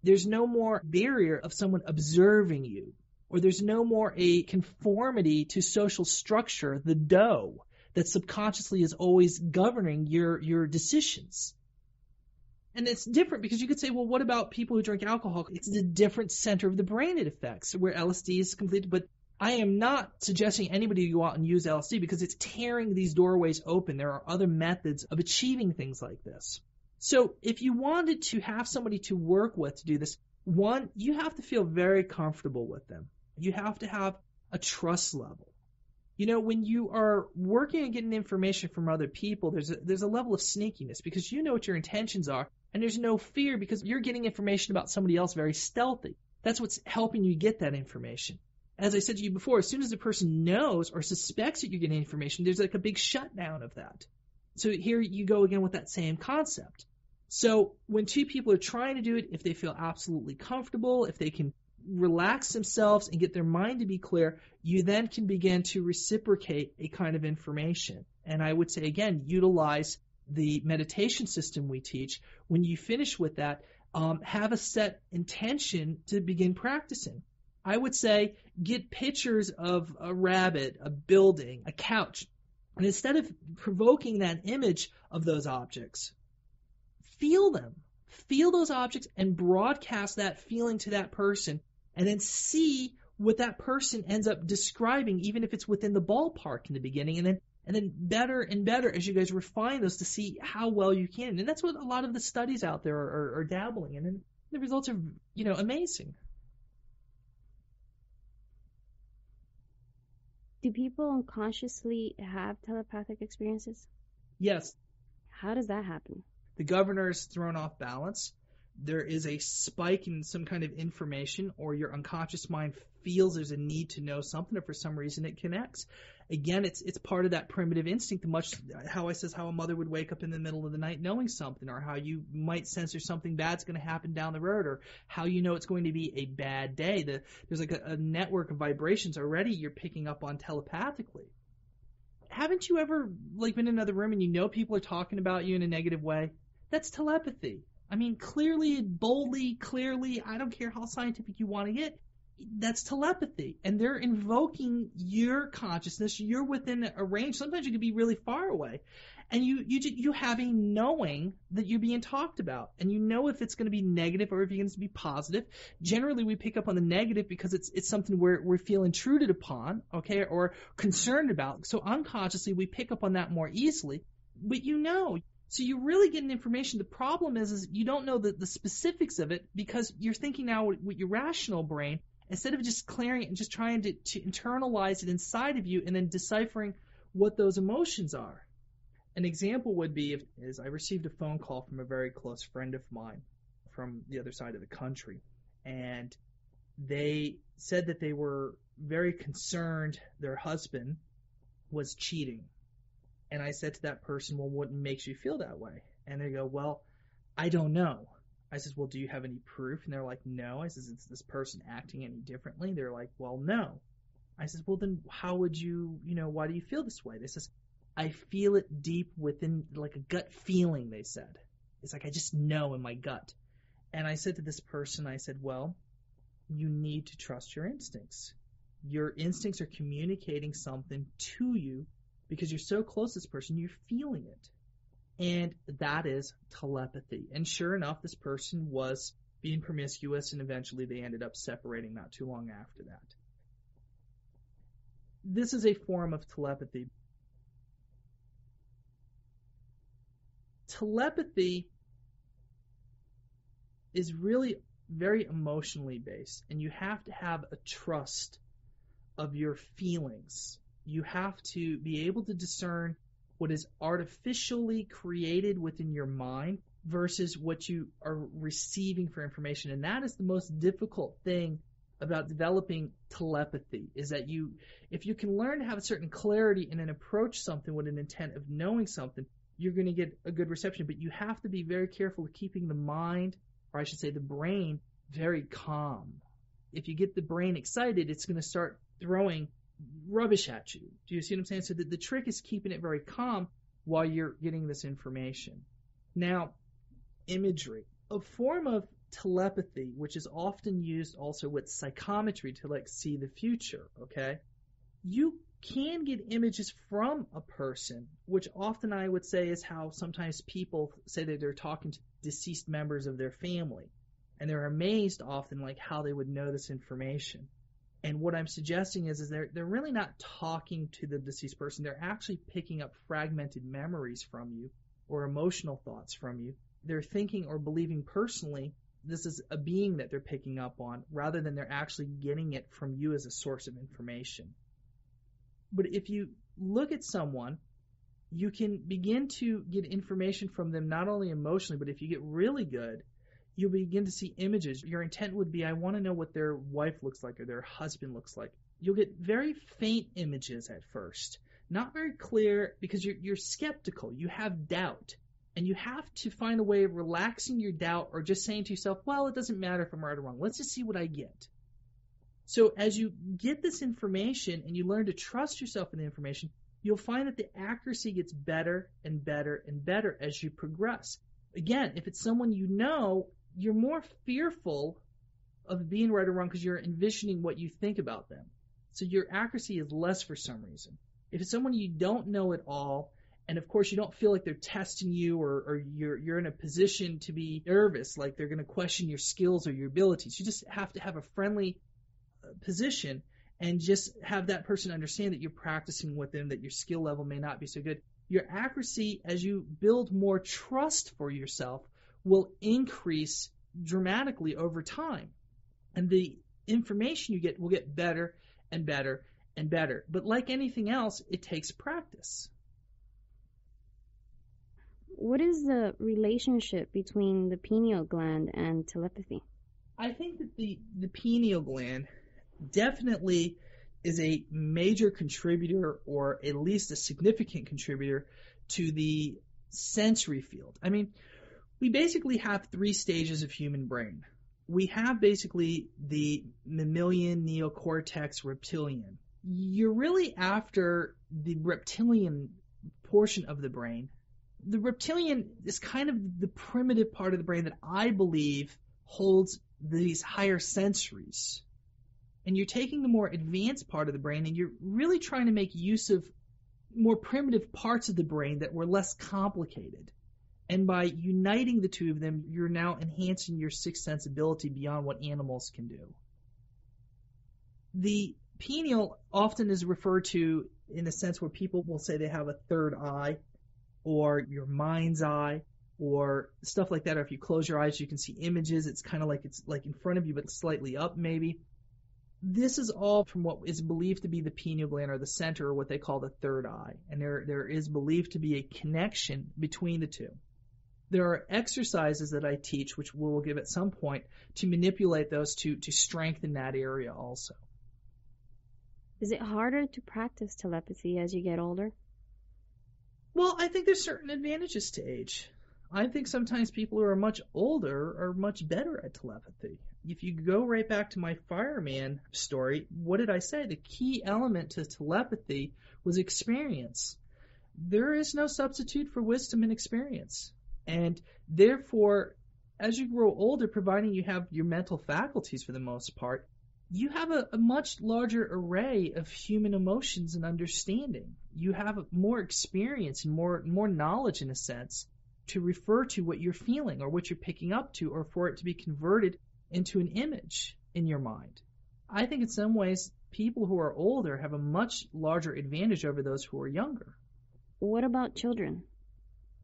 There's no more barrier of someone observing you, or there's no more a conformity to social structure, the dough that subconsciously is always governing your, your decisions. And it's different because you could say, well, what about people who drink alcohol? It's the different center of the brain it affects, where LSD is completed. But I am not suggesting anybody go out and use LSD because it's tearing these doorways open. There are other methods of achieving things like this. So if you wanted to have somebody to work with to do this, one, you have to feel very comfortable with them. You have to have a trust level. You know, when you are working and getting information from other people, there's a, there's a level of sneakiness because you know what your intentions are and there's no fear because you're getting information about somebody else very stealthy. That's what's helping you get that information. As I said to you before, as soon as the person knows or suspects that you're getting information, there's like a big shutdown of that. So here you go again with that same concept. So when two people are trying to do it, if they feel absolutely comfortable, if they can relax themselves and get their mind to be clear, you then can begin to reciprocate a kind of information. And I would say again, utilize the meditation system we teach, when you finish with that, um, have a set intention to begin practicing. I would say get pictures of a rabbit, a building, a couch, and instead of provoking that image of those objects, feel them. Feel those objects and broadcast that feeling to that person, and then see what that person ends up describing, even if it's within the ballpark in the beginning, and then and then better and better as you guys refine those to see how well you can. And that's what a lot of the studies out there are, are, are dabbling in, and the results are, you know, amazing. Do people unconsciously have telepathic experiences? Yes. How does that happen? The governor is thrown off balance. There is a spike in some kind of information, or your unconscious mind feels there's a need to know something, or for some reason it connects again, it's it's part of that primitive instinct, much how I says how a mother would wake up in the middle of the night knowing something, or how you might sense there's something bad's going to happen down the road, or how you know it's going to be a bad day. The, there's like a, a network of vibrations already you're picking up on telepathically. Haven't you ever like been in another room and you know people are talking about you in a negative way? That's telepathy. I mean, clearly, boldly, clearly, I don't care how scientific you want to get, that's telepathy. And they're invoking your consciousness. You're within a range. Sometimes you can be really far away. And you you you have a knowing that you're being talked about. And you know if it's going to be negative or if it's going to be positive. Generally we pick up on the negative because it's it's something we're we feel intruded upon okay or concerned about. So unconsciously we pick up on that more easily. But you know so you're really getting information. The problem is, is you don't know the, the specifics of it because you're thinking now with your rational brain instead of just clearing it and just trying to, to internalize it inside of you and then deciphering what those emotions are. An example would be if, is I received a phone call from a very close friend of mine from the other side of the country, and they said that they were very concerned their husband was cheating. And I said to that person, Well, what makes you feel that way? And they go, Well, I don't know. I says, well, do you have any proof? And they're like, no. I says, is this person acting any differently? They're like, well, no. I says, well, then how would you, you know, why do you feel this way? They says, I feel it deep within, like a gut feeling, they said. It's like, I just know in my gut. And I said to this person, I said, well, you need to trust your instincts. Your instincts are communicating something to you because you're so close to this person, you're feeling it and that is telepathy. And sure enough, this person was being promiscuous, and eventually they ended up separating not too long after that. This is a form of telepathy. Telepathy is really very emotionally based, and you have to have a trust of your feelings. You have to be able to discern what is artificially created within your mind versus what you are receiving for information. And that is the most difficult thing about developing telepathy is that you if you can learn to have a certain clarity and then approach something with an intent of knowing something, you're going to get a good reception. But you have to be very careful of keeping the mind, or I should say the brain, very calm. If you get the brain excited, it's going to start throwing rubbish at you. Do you see what I'm saying? So the, the trick is keeping it very calm while you're getting this information. Now, imagery. A form of telepathy, which is often used also with psychometry to like see the future, okay? You can get images from a person, which often I would say is how sometimes people say that they're talking to deceased members of their family. And they're amazed often like how they would know this information. And what I'm suggesting is, is they're, they're really not talking to the deceased person. They're actually picking up fragmented memories from you or emotional thoughts from you. They're thinking or believing personally this is a being that they're picking up on rather than they're actually getting it from you as a source of information. But if you look at someone, you can begin to get information from them not only emotionally, but if you get really good, you'll begin to see images. Your intent would be, I want to know what their wife looks like or their husband looks like. You'll get very faint images at first, not very clear because you're, you're skeptical. You have doubt. And you have to find a way of relaxing your doubt or just saying to yourself, well, it doesn't matter if I'm right or wrong. Let's just see what I get. So as you get this information and you learn to trust yourself in the information, you'll find that the accuracy gets better and better and better as you progress. Again, if it's someone you know, you're more fearful of being right or wrong because you're envisioning what you think about them. So your accuracy is less for some reason. If it's someone you don't know at all, and of course you don't feel like they're testing you or, or you're you're in a position to be nervous, like they're going to question your skills or your abilities. You just have to have a friendly uh, position and just have that person understand that you're practicing with them, that your skill level may not be so good. Your accuracy, as you build more trust for yourself, will increase dramatically over time. And the information you get will get better and better and better. But like anything else, it takes practice. What is the relationship between the pineal gland and telepathy? I think that the, the pineal gland definitely is a major contributor or at least a significant contributor to the sensory field. I mean, we basically have three stages of human brain. We have basically the mammalian, neocortex, reptilian. You're really after the reptilian portion of the brain. The reptilian is kind of the primitive part of the brain that I believe holds these higher sensories. And you're taking the more advanced part of the brain and you're really trying to make use of more primitive parts of the brain that were less complicated. And by uniting the two of them, you're now enhancing your sixth sensibility beyond what animals can do. The pineal often is referred to in a sense where people will say they have a third eye or your mind's eye or stuff like that. Or if you close your eyes, you can see images. It's kind of like it's like in front of you, but slightly up maybe. This is all from what is believed to be the pineal gland or the center or what they call the third eye. And there, there is believed to be a connection between the two. There are exercises that I teach, which we will give at some point, to manipulate those to, to strengthen that area also. Is it harder to practice telepathy as you get older? Well, I think there's certain advantages to age. I think sometimes people who are much older are much better at telepathy. If you go right back to my fireman story, what did I say? The key element to telepathy was experience. There is no substitute for wisdom and experience. And therefore, as you grow older, providing you have your mental faculties for the most part, you have a, a, much larger array of human emotions and understanding. You have more experience and more more knowledge in a sense to refer to what you're feeling or what you're picking up to or for it to be converted into an image in your mind. I think in some ways people who are older have a much larger advantage over those who are younger. What about children?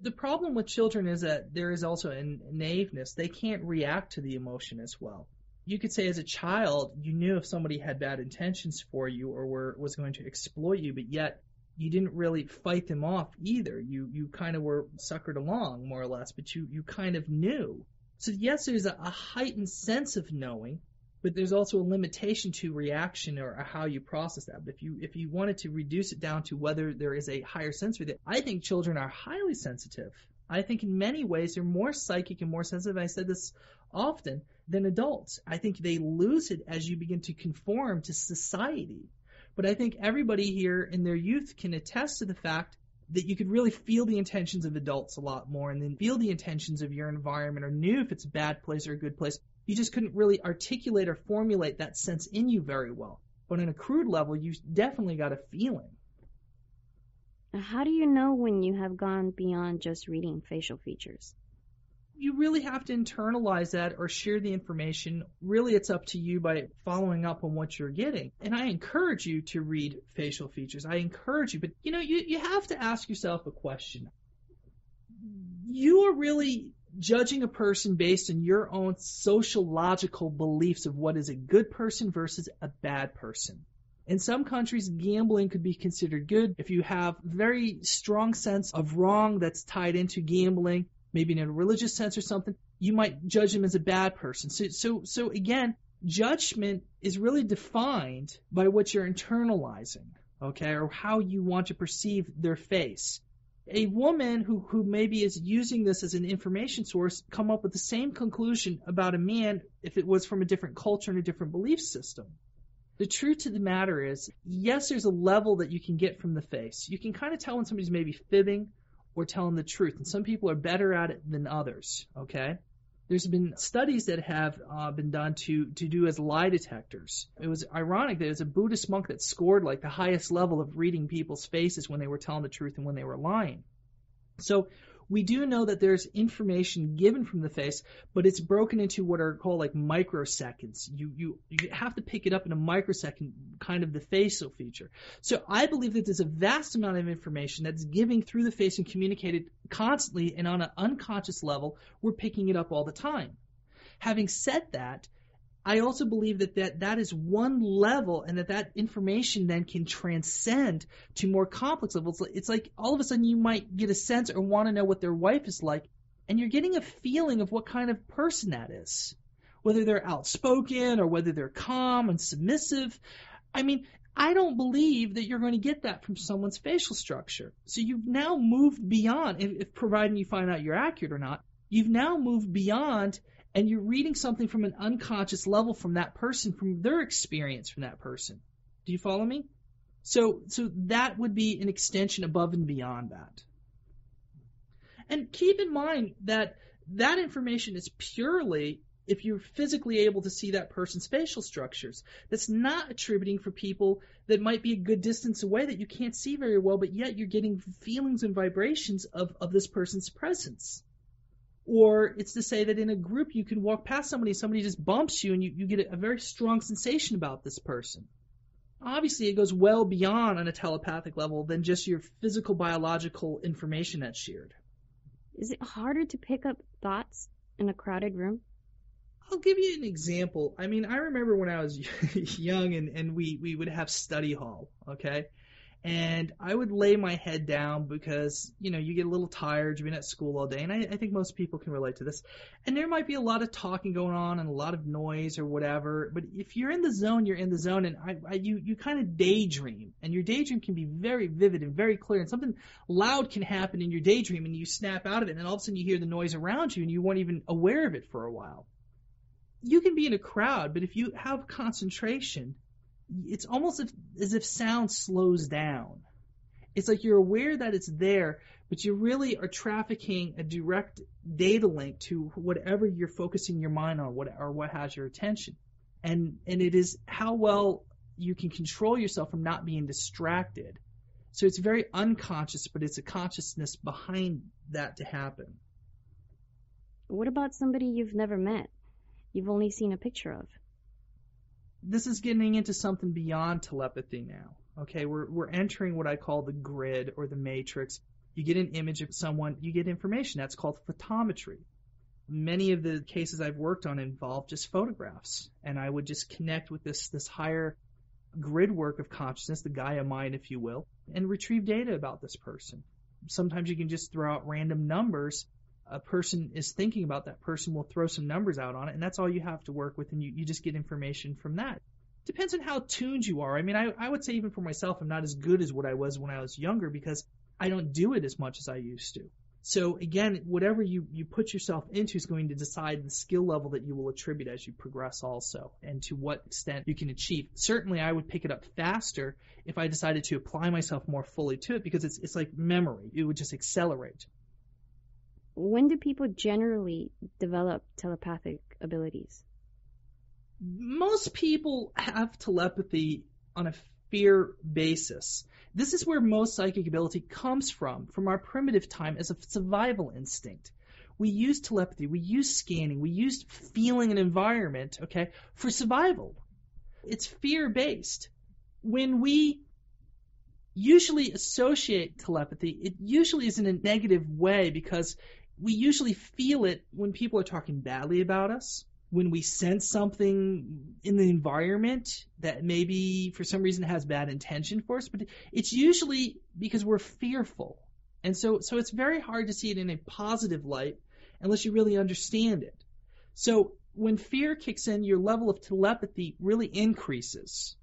The problem with children is that there is also a naiveness. They can't react to the emotion as well. You could say as a child, you knew if somebody had bad intentions for you or were, was going to exploit you, but yet you didn't really fight them off either. You you kind of were suckered along more or less, but you you kind of knew. So yes, there's a, a heightened sense of knowing, but there's also a limitation to reaction or, how you process that. But if you if you wanted to reduce it down to whether there is a higher sensory, that I think children are highly sensitive. I think in many ways they're more psychic and more sensitive. I said this often than adults. I think they lose it as you begin to conform to society. But I think everybody here in their youth can attest to the fact that you could really feel the intentions of adults a lot more and then feel the intentions of your environment or knew if it's a bad place or a good place you just couldn't really articulate or formulate that sense in you very well. But on a crude level, you definitely got a feeling. How do you know when you have gone beyond just reading facial features? You really have to internalize that or share the information. Really, it's up to you by following up on what you're getting. And I encourage you to read facial features. I encourage you, but you know, you, you have to ask yourself a question. You are really judging a person based on your own sociological beliefs of what is a good person versus a bad person. In some countries, gambling could be considered good if you have very strong sense of wrong that's tied into gambling, maybe in a religious sense or something. You might judge them as a bad person. So, so, so again, judgment is really defined by what you're internalizing, okay, or how you want to perceive their face a woman who, who maybe is using this as an information source come up with the same conclusion about a man if it was from a different culture and a different belief system. The truth to the matter is, yes, there's a level that you can get from the face. You can kind of tell when somebody's maybe fibbing or telling the truth, and some people are better at it than others, okay? There's been studies that have uh, been done to to do as lie detectors. It was ironic that it was a Buddhist monk that scored like the highest level of reading people's faces when they were telling the truth and when they were lying. So we do know that there's information given from the face, but it's broken into what are called like microseconds. You you you have to pick it up in a microsecond, kind of the facial feature. So I believe that there's a vast amount of information that's giving through the face and communicated constantly and on an unconscious level. We're picking it up all the time. Having said that, I also believe that, that that is one level and that that information then can transcend to more complex levels. It's like all of a sudden you might get a sense or want to know what their wife is like, and you're getting a feeling of what kind of person that is. Whether they're outspoken or whether they're calm and submissive. I mean, I don't believe that you're going to get that from someone's facial structure. So you've now moved beyond, if, if providing you find out you're accurate or not, you've now moved beyond and you're reading something from an unconscious level from that person, from their experience from that person. Do you follow me? So, so that would be an extension above and beyond that. And keep in mind that that information is purely if you're physically able to see that person's facial structures. That's not attributing for people that might be a good distance away that you can't see very well, but yet you're getting feelings and vibrations of, of this person's presence. Or it's to say that in a group you can walk past somebody, somebody just bumps you, and you, you get a, very strong sensation about this person. Obviously, it goes well beyond on a telepathic level than just your physical biological information that's shared. Is it harder to pick up thoughts in a crowded room? I'll give you an example. I mean, I remember when I was [laughs] young and, and we, we would have study hall, okay? And I would lay my head down because you know you get a little tired. You've been at school all day, and I, I think most people can relate to this. And there might be a lot of talking going on and a lot of noise or whatever. But if you're in the zone, you're in the zone, and I, I, you you kind of daydream, and your daydream can be very vivid and very clear. And something loud can happen in your daydream, and you snap out of it, and all of a sudden you hear the noise around you, and you weren't even aware of it for a while. You can be in a crowd, but if you have concentration it's almost as, if sound slows down. It's like you're aware that it's there, but you really are trafficking a direct data link to whatever you're focusing your mind on, what or what has your attention. And and it is how well you can control yourself from not being distracted. So it's very unconscious, but it's a consciousness behind that to happen. What about somebody you've never met? You've only seen a picture of? This is getting into something beyond telepathy now. Okay, we're we're entering what I call the grid or the matrix. You get an image of someone, you get information. That's called photometry. Many of the cases I've worked on involve just photographs, and I would just connect with this this higher grid work of consciousness, the Gaia mind, if you will, and retrieve data about this person. Sometimes you can just throw out random numbers. A person is thinking about that person will throw some numbers out on it, and that's all you have to work with, and you, you just get information from that. Depends on how tuned you are. I mean, I, I would say even for myself, I'm not as good as what I was when I was younger because I don't do it as much as I used to. So again, whatever you, you put yourself into is going to decide the skill level that you will attribute as you progress also and to what extent you can achieve. Certainly I would pick it up faster if I decided to apply myself more fully to it because it's, it's like memory. It would just accelerate. When do people generally develop telepathic abilities? Most people have telepathy on a fear basis. This is where most psychic ability comes from, from our primitive time as a survival instinct. We use telepathy, we use scanning, we use feeling an environment, okay, for survival. It's fear based. When we usually associate telepathy, it usually is in a negative way because we usually feel it when people are talking badly about us when we sense something in the environment that maybe for some reason has bad intention for us, but it's usually because we're fearful. And so, so it's very hard to see it in a positive light unless you really understand it. So when fear kicks in, your level of telepathy really increases.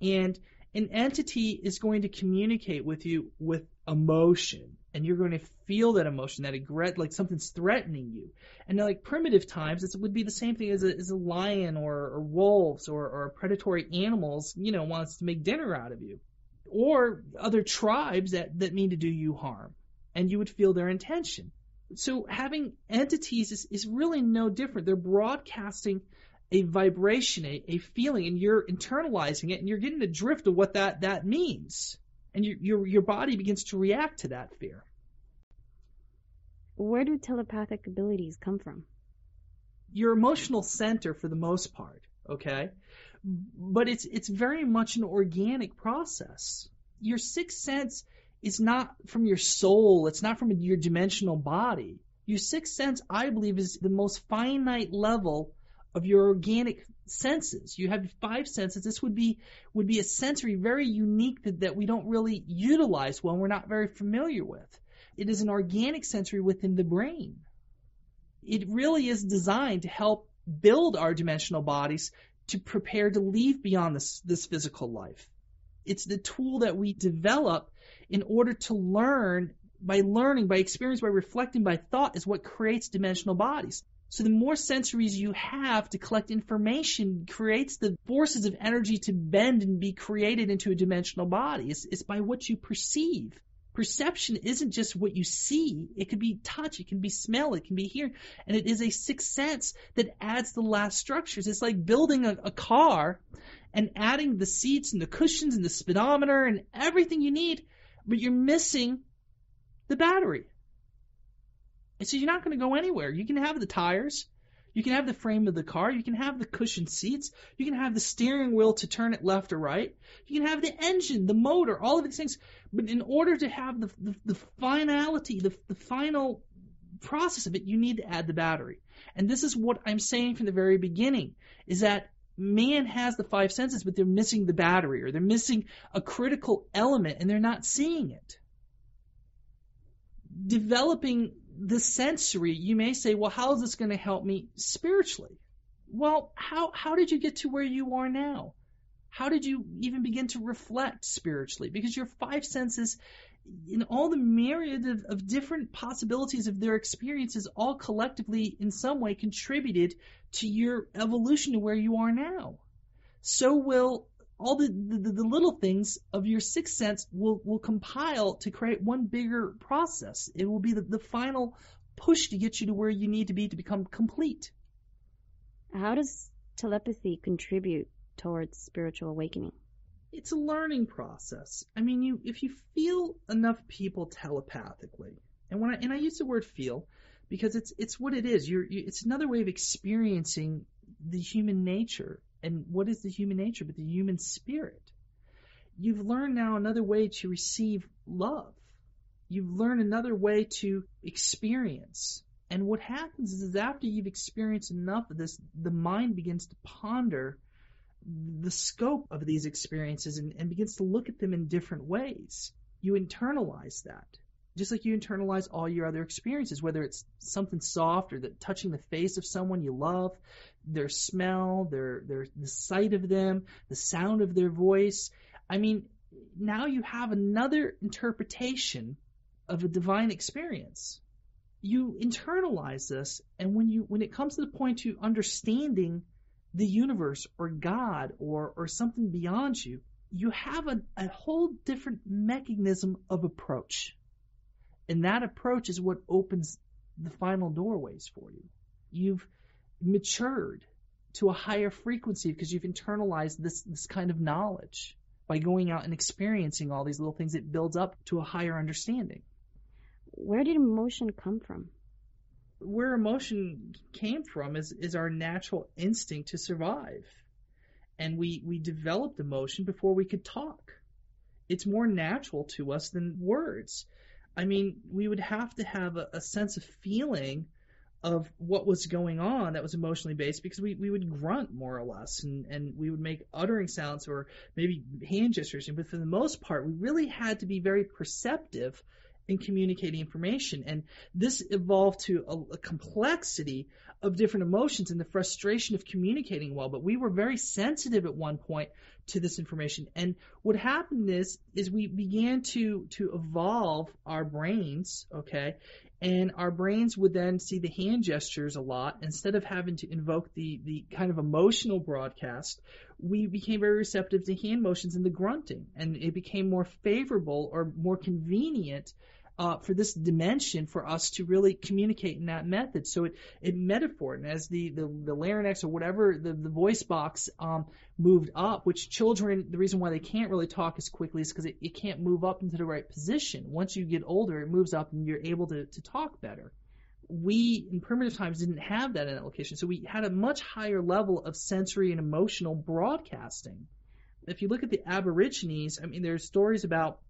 And an entity is going to communicate with you with emotion and you're going to feel that emotion, that regret, like something's threatening you. And like primitive times, it would be the same thing as a, as a lion or, or wolves or, or predatory animals, you know, wants to make dinner out of you. Or other tribes that, that mean to do you harm. And you would feel their intention. So having entities is, is really no different. They're broadcasting a vibration, a, a feeling, and you're internalizing it and you're getting the drift of what that, that means and your, your, your body begins to react to that fear. Where do telepathic abilities come from? Your emotional center for the most part, okay? But it's, it's very much an organic process. Your sixth sense is not from your soul, it's not from your dimensional body. Your sixth sense, I believe, is the most finite level of your organic senses. You have five senses. This would be would be a sensory very unique that, that we don't really utilize well. We're not very familiar with. It is an organic sensory within the brain. It really is designed to help build our dimensional bodies to prepare to leave beyond this, this physical life. It's the tool that we develop in order to learn by learning, by experience, by reflecting, by thought is what creates dimensional bodies. So the more sensories you have to collect information creates the forces of energy to bend and be created into a dimensional body. It's, it's by what you perceive. Perception isn't just what you see. It can be touch, it can be smell, it can be hear, and it is a sixth sense that adds the last structures. It's like building a, a car and adding the seats and the cushions and the speedometer and everything you need, but you're missing the battery. So you're not going to go anywhere. You can have the tires, you can have the frame of the car, you can have the cushioned seats, you can have the steering wheel to turn it left or right, you can have the engine, the motor, all of these things. But in order to have the, the, the finality, the, the final process of it, you need to add the battery. And this is what I'm saying from the very beginning, is that man has the five senses, but they're missing the battery or they're missing a critical element and they're not seeing it. Developing the sensory, you may say, well, how is this going to help me spiritually? Well, how, how did you get to where you are now? How did you even begin to reflect spiritually? Because your five senses, in all the myriad of, of different possibilities of their experiences, all collectively in some way contributed to your evolution to where you are now. So will all the, the, the, little things of your sixth sense will, will compile to create one bigger process. It will be the, the final push to get you to where you need to be to become complete. How does telepathy contribute towards spiritual awakening? It's a learning process. I mean, you if you feel enough people telepathically, and when I, and I use the word feel because it's it's what it is. You're, you, it's another way of experiencing the human nature and what is the human nature but the human spirit? You've learned now another way to receive love. You've learned another way to experience. And what happens is after you've experienced enough of this, the mind begins to ponder the scope of these experiences and, and begins to look at them in different ways. You internalize that. Just like you internalize all your other experiences, whether it's something soft or the touching the face of someone you love, their smell, their their the sight of them, the sound of their voice. I mean, now you have another interpretation of a divine experience. You internalize this, and when you when it comes to the point to understanding the universe or God or or something beyond you, you have a, a whole different mechanism of approach. And that approach is what opens the final doorways for you. You've matured to a higher frequency because you've internalized this, this kind of knowledge by going out and experiencing all these little things. It builds up to a higher understanding. Where did emotion come from? Where emotion came from is, is our natural instinct to survive. And we, we developed emotion before we could talk. It's more natural to us than words. I mean, we would have to have a, a sense of feeling of what was going on that was emotionally based because we, we would grunt more or less and, and we would make uttering sounds or maybe hand gestures. But for the most part, we really had to be very perceptive in communicating information. And this evolved to a, a complexity of different emotions and the frustration of communicating well. But we were very sensitive at one point to this information. And what happened is, is we began to, to evolve our brains, okay? And our brains would then see the hand gestures a lot. Instead of having to invoke the, the kind of emotional broadcast, we became very receptive to hand motions and the grunting. And it became more favorable or more convenient uh, for this dimension for us to really communicate in that method. So it, it metaphored, and as the, the, the larynx or whatever, the, the voice box um, moved up, which children, the reason why they can't really talk as quickly is because it, it can't move up into the right position. Once you get older, it moves up and you're able to, to talk better. We, in primitive times, didn't have that in that location, so we had a much higher level of sensory and emotional broadcasting. If you look at the Aborigines, I mean, there's stories about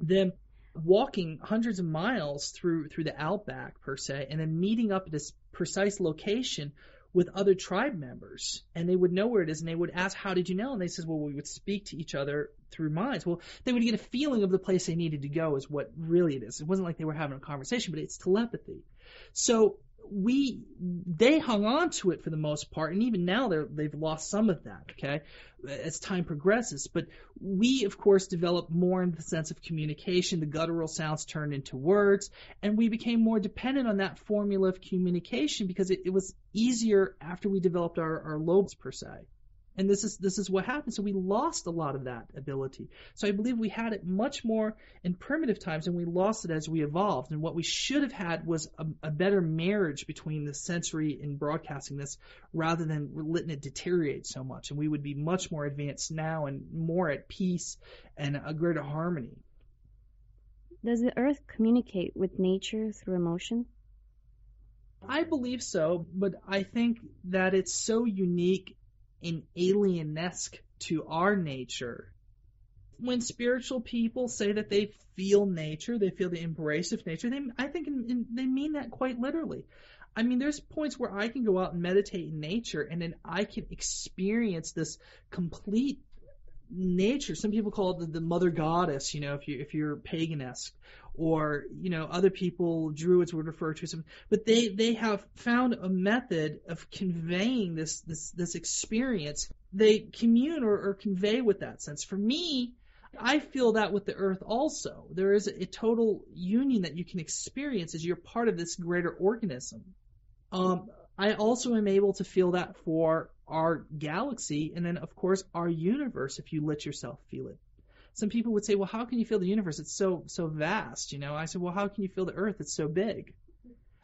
them walking hundreds of miles through through the outback per se, and then meeting up at this precise location with other tribe members, and they would know where it is, and they would ask, "How did you know?" And they says, "Well, we would speak to each other through minds." Well, they would get a feeling of the place they needed to go, is what really it is. It wasn't like they were having a conversation, but it's telepathy. So we they hung on to it for the most part, and even now they're they've lost some of that. Okay, as time progresses, but we of course developed more in the sense of communication. The guttural sounds turned into words, and we became more dependent on that formula of communication because it, it was easier after we developed our, our lobes per se. And this is this is what happened. So we lost a lot of that ability. So I believe we had it much more in primitive times, and we lost it as we evolved. And what we should have had was a, a better marriage between the sensory and broadcasting this, rather than letting it deteriorate so much. And we would be much more advanced now and more at peace and a greater harmony. Does the earth communicate with nature through emotion? I believe so, but I think that it's so unique and alienesque to our nature. When spiritual people say that they feel nature, they feel the embrace of nature, they, I think in, in, they mean that quite literally. I mean, there's points where I can go out and meditate in nature, and then I can experience this complete nature. Some people call it the, the mother goddess, you know, if you if you're paganisque, or you know, other people druids would refer to some, but they they have found a method of conveying this this this experience. They commune or, or convey with that sense. For me, I feel that with the earth also. There is a, total union that you can experience as you're part of this greater organism. Um, I also am able to feel that for our galaxy and then, of course, our universe if you let yourself feel it. Some people would say, well, how can you feel the universe? It's so, so vast, you know? I said, well, how can you feel the earth? It's so big.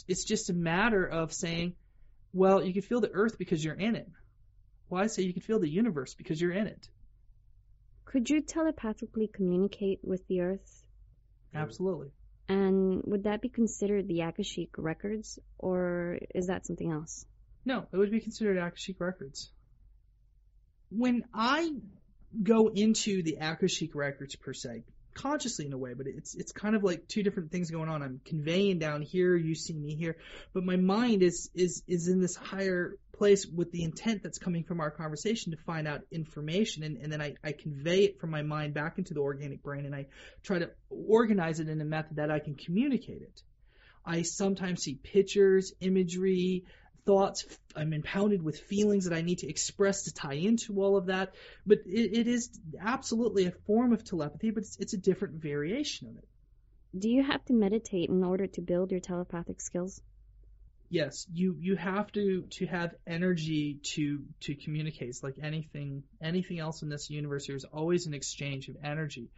It's just a matter of saying, well, you can feel the earth because you're in it. Well, I say you can feel the universe because you're in it. Could you telepathically communicate with the earth? Absolutely. And would that be considered the Akashic records, or is that something else? No, it would be considered Akashic records. When I go into the Akashic records per se, consciously in a way, but it's it's kind of like two different things going on. I'm conveying down here, you see me here, but my mind is is is in this higher place with the intent that's coming from our conversation to find out information and, and then I, I convey it from my mind back into the organic brain and I try to organize it in a method that I can communicate it. I sometimes see pictures, imagery, thoughts. I'm impounded with feelings that I need to express to tie into all of that. But it, it is absolutely a form of telepathy, but it's, it's a different variation of it. Do you have to meditate in order to build your telepathic skills? Yes, you you have to to have energy to to communicate. It's like anything anything else in this universe. There's always an exchange of energy.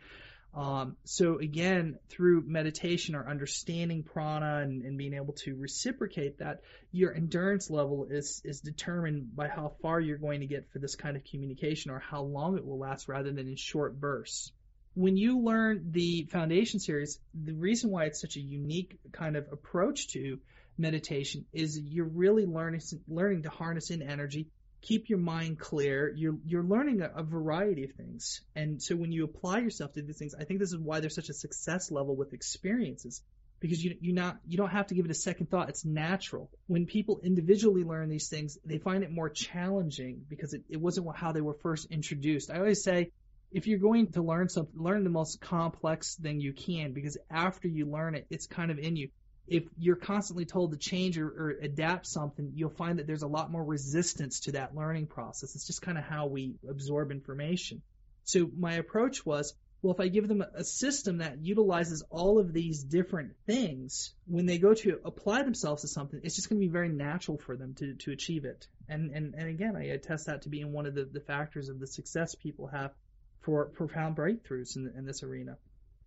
Um, so again, through meditation or understanding prana and, and, being able to reciprocate that, your endurance level is is determined by how far you're going to get for this kind of communication or how long it will last rather than in short bursts. When you learn the foundation series, the reason why it's such a unique kind of approach to meditation is you're really learning learning to harness in energy keep your mind clear. You're you're learning a, a, variety of things, and so when you apply yourself to these things, I think this is why there's such a success level with experiences because you you not you don't have to give it a second thought. It's natural. When people individually learn these things, they find it more challenging because it, it wasn't how they were first introduced. I always say. If you're going to learn something, learn the most complex thing you can because after you learn it, it's kind of in you if you're constantly told to change or, or, adapt something, you'll find that there's a lot more resistance to that learning process. It's just kind of how we absorb information. So my approach was, well, if I give them a system that utilizes all of these different things, when they go to apply themselves to something, it's just going to be very natural for them to, to achieve it. And, and, and again, I attest that to being one of the, the factors of the success people have for profound breakthroughs in, in this arena.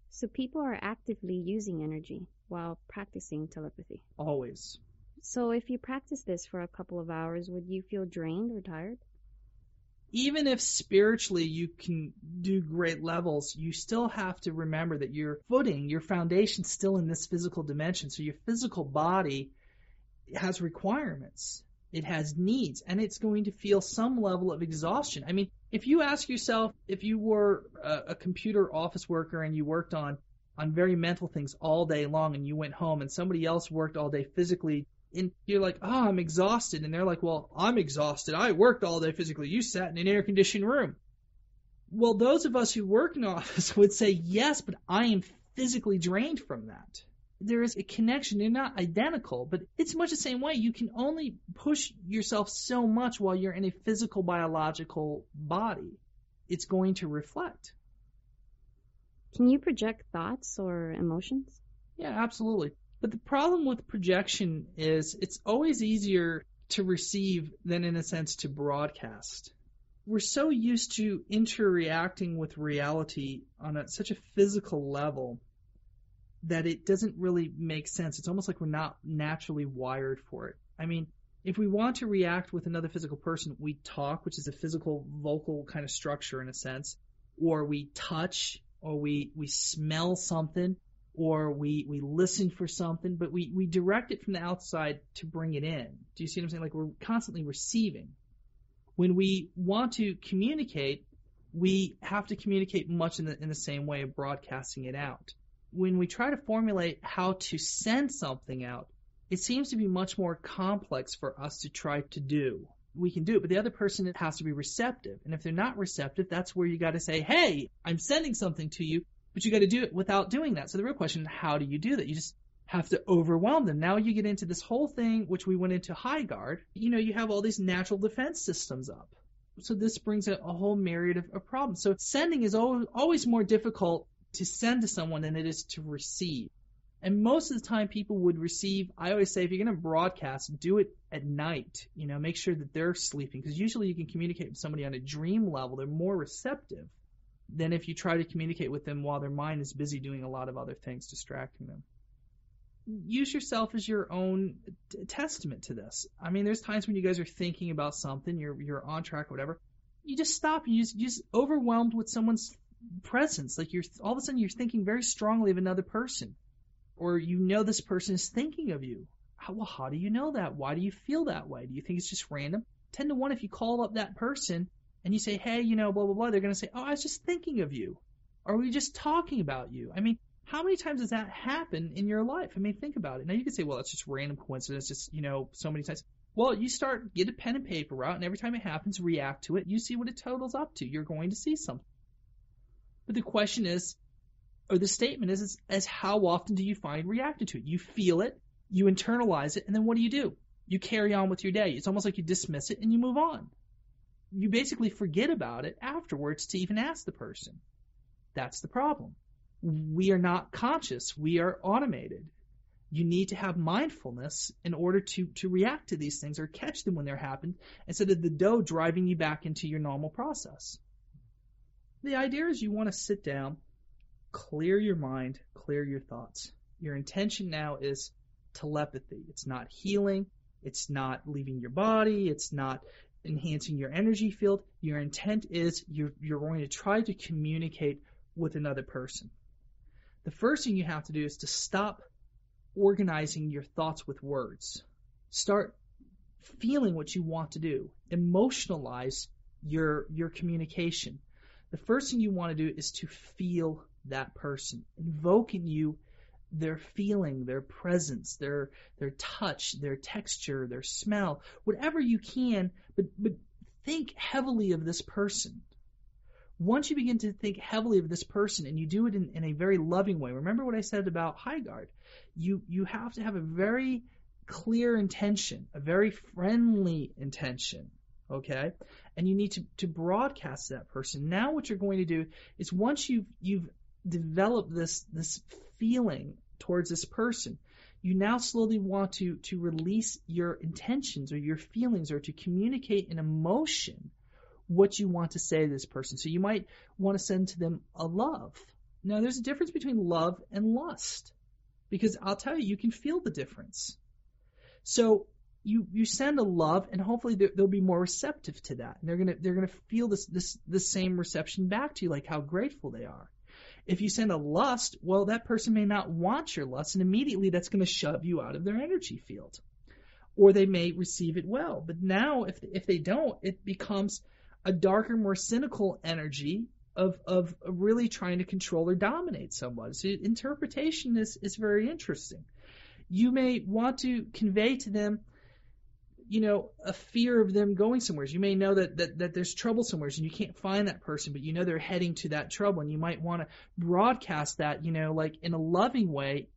So people are actively using energy while practicing telepathy. Always. So if you practice this for a couple of hours, would you feel drained or tired? Even if spiritually you can do great levels, you still have to remember that your footing, your foundation still in this physical dimension. So your physical body has requirements. It has needs and it's going to feel some level of exhaustion. I mean, if you ask yourself if you were a, a computer office worker and you worked on on very mental things all day long and you went home and somebody else worked all day physically and you're like, oh, I'm exhausted. And they're like, well, I'm exhausted. I worked all day physically. You sat in an air conditioned room. Well, those of us who work in [laughs] office would say, yes, but I am physically drained from that. There is a connection. They're not identical, but it's much the same way. You can only push yourself so much while you're in a physical biological body. It's going to reflect. Can you project thoughts or emotions? Yeah, absolutely. But the problem with projection is it's always easier to receive than, in a sense, to broadcast. We're so used to interreacting with reality on a, such a physical level that it doesn't really make sense. It's almost like we're not naturally wired for it. I mean, if we want to react with another physical person, we talk, which is a physical vocal kind of structure in a sense, or we touch, or we, we smell something or we, we listen for something, but we, we direct it from the outside to bring it in. Do you see what I'm saying? Like we're constantly receiving. When we want to communicate, we have to communicate much in the, in the same way of broadcasting it out. When we try to formulate how to send something out, it seems to be much more complex for us to try to do we can do it, but the other person has to be receptive. And if they're not receptive, that's where you got to say, hey, I'm sending something to you, but you got to do it without doing that. So the real question, how do you do that? You just have to overwhelm them. Now you get into this whole thing, which we went into high guard. You know, you have all these natural defense systems up. So this brings a, a whole myriad of, of problems. So sending is always, always more difficult to send to someone than it is to receive. And most of the time, people would receive. I always say, if you're going to broadcast, do it at night. You know, make sure that they're sleeping because usually you can communicate with somebody on a dream level. They're more receptive than if you try to communicate with them while their mind is busy doing a lot of other things, distracting them. Use yourself as your own t- testament to this. I mean, there's times when you guys are thinking about something, you're you're on track or whatever. You just stop. You just, you're just overwhelmed with someone's presence. Like you're all of a sudden you're thinking very strongly of another person or you know this person is thinking of you. How, well, how do you know that? Why do you feel that way? Do you think it's just random? 10 to 1, if you call up that person and you say, hey, you know, blah, blah, blah, they're going to say, oh, I was just thinking of you. Are we just talking about you? I mean, how many times does that happen in your life? I mean, think about it. Now you could say, well, it's just random coincidence, just, you know, so many times. Well, you start, get a pen and paper out, and every time it happens, react to it. You see what it totals up to. You're going to see something. But the question is, or the statement is, is, is how often do you find reacted to it? You feel it, you internalize it, and then what do you do? You carry on with your day. It's almost like you dismiss it and you move on. You basically forget about it afterwards to even ask the person. That's the problem. We are not conscious. We are automated. You need to have mindfulness in order to, to react to these things or catch them when they're happened instead of the dough driving you back into your normal process. The idea is you want to sit down, clear your mind, clear your thoughts. Your intention now is telepathy. It's not healing. It's not leaving your body. It's not enhancing your energy field. Your intent is you're, you're going to try to communicate with another person. The first thing you have to do is to stop organizing your thoughts with words. Start feeling what you want to do. Emotionalize your your communication. The first thing you want to do is to feel that person. Invoke in you their feeling, their presence, their their touch, their texture, their smell, whatever you can, but but think heavily of this person. Once you begin to think heavily of this person and you do it in, in a very loving way, remember what I said about Highgard. You you have to have a very clear intention, a very friendly intention. Okay? And you need to, to broadcast that person. Now what you're going to do is once you've you've developed this this feeling towards this person. You now slowly want to, to release your intentions or your feelings or to communicate an emotion what you want to say to this person. So you might want to send to them a love. Now there's a difference between love and lust. Because I'll tell you, you can feel the difference. So you you send a love, and hopefully they'll be more receptive to that, and they're gonna they're gonna feel this this the same reception back to you, like how grateful they are. If you send a lust, well, that person may not want your lust, and immediately that's going to shove you out of their energy field. Or they may receive it well. But now, if if they don't, it becomes a darker, more cynical energy of of really trying to control or dominate someone. So interpretation is is very interesting. You may want to convey to them you know, a fear of them going somewhere. You may know that, that, that there's trouble somewhere and you can't find that person, but you know they're heading to that trouble and you might want to broadcast that, you know, like in a loving way,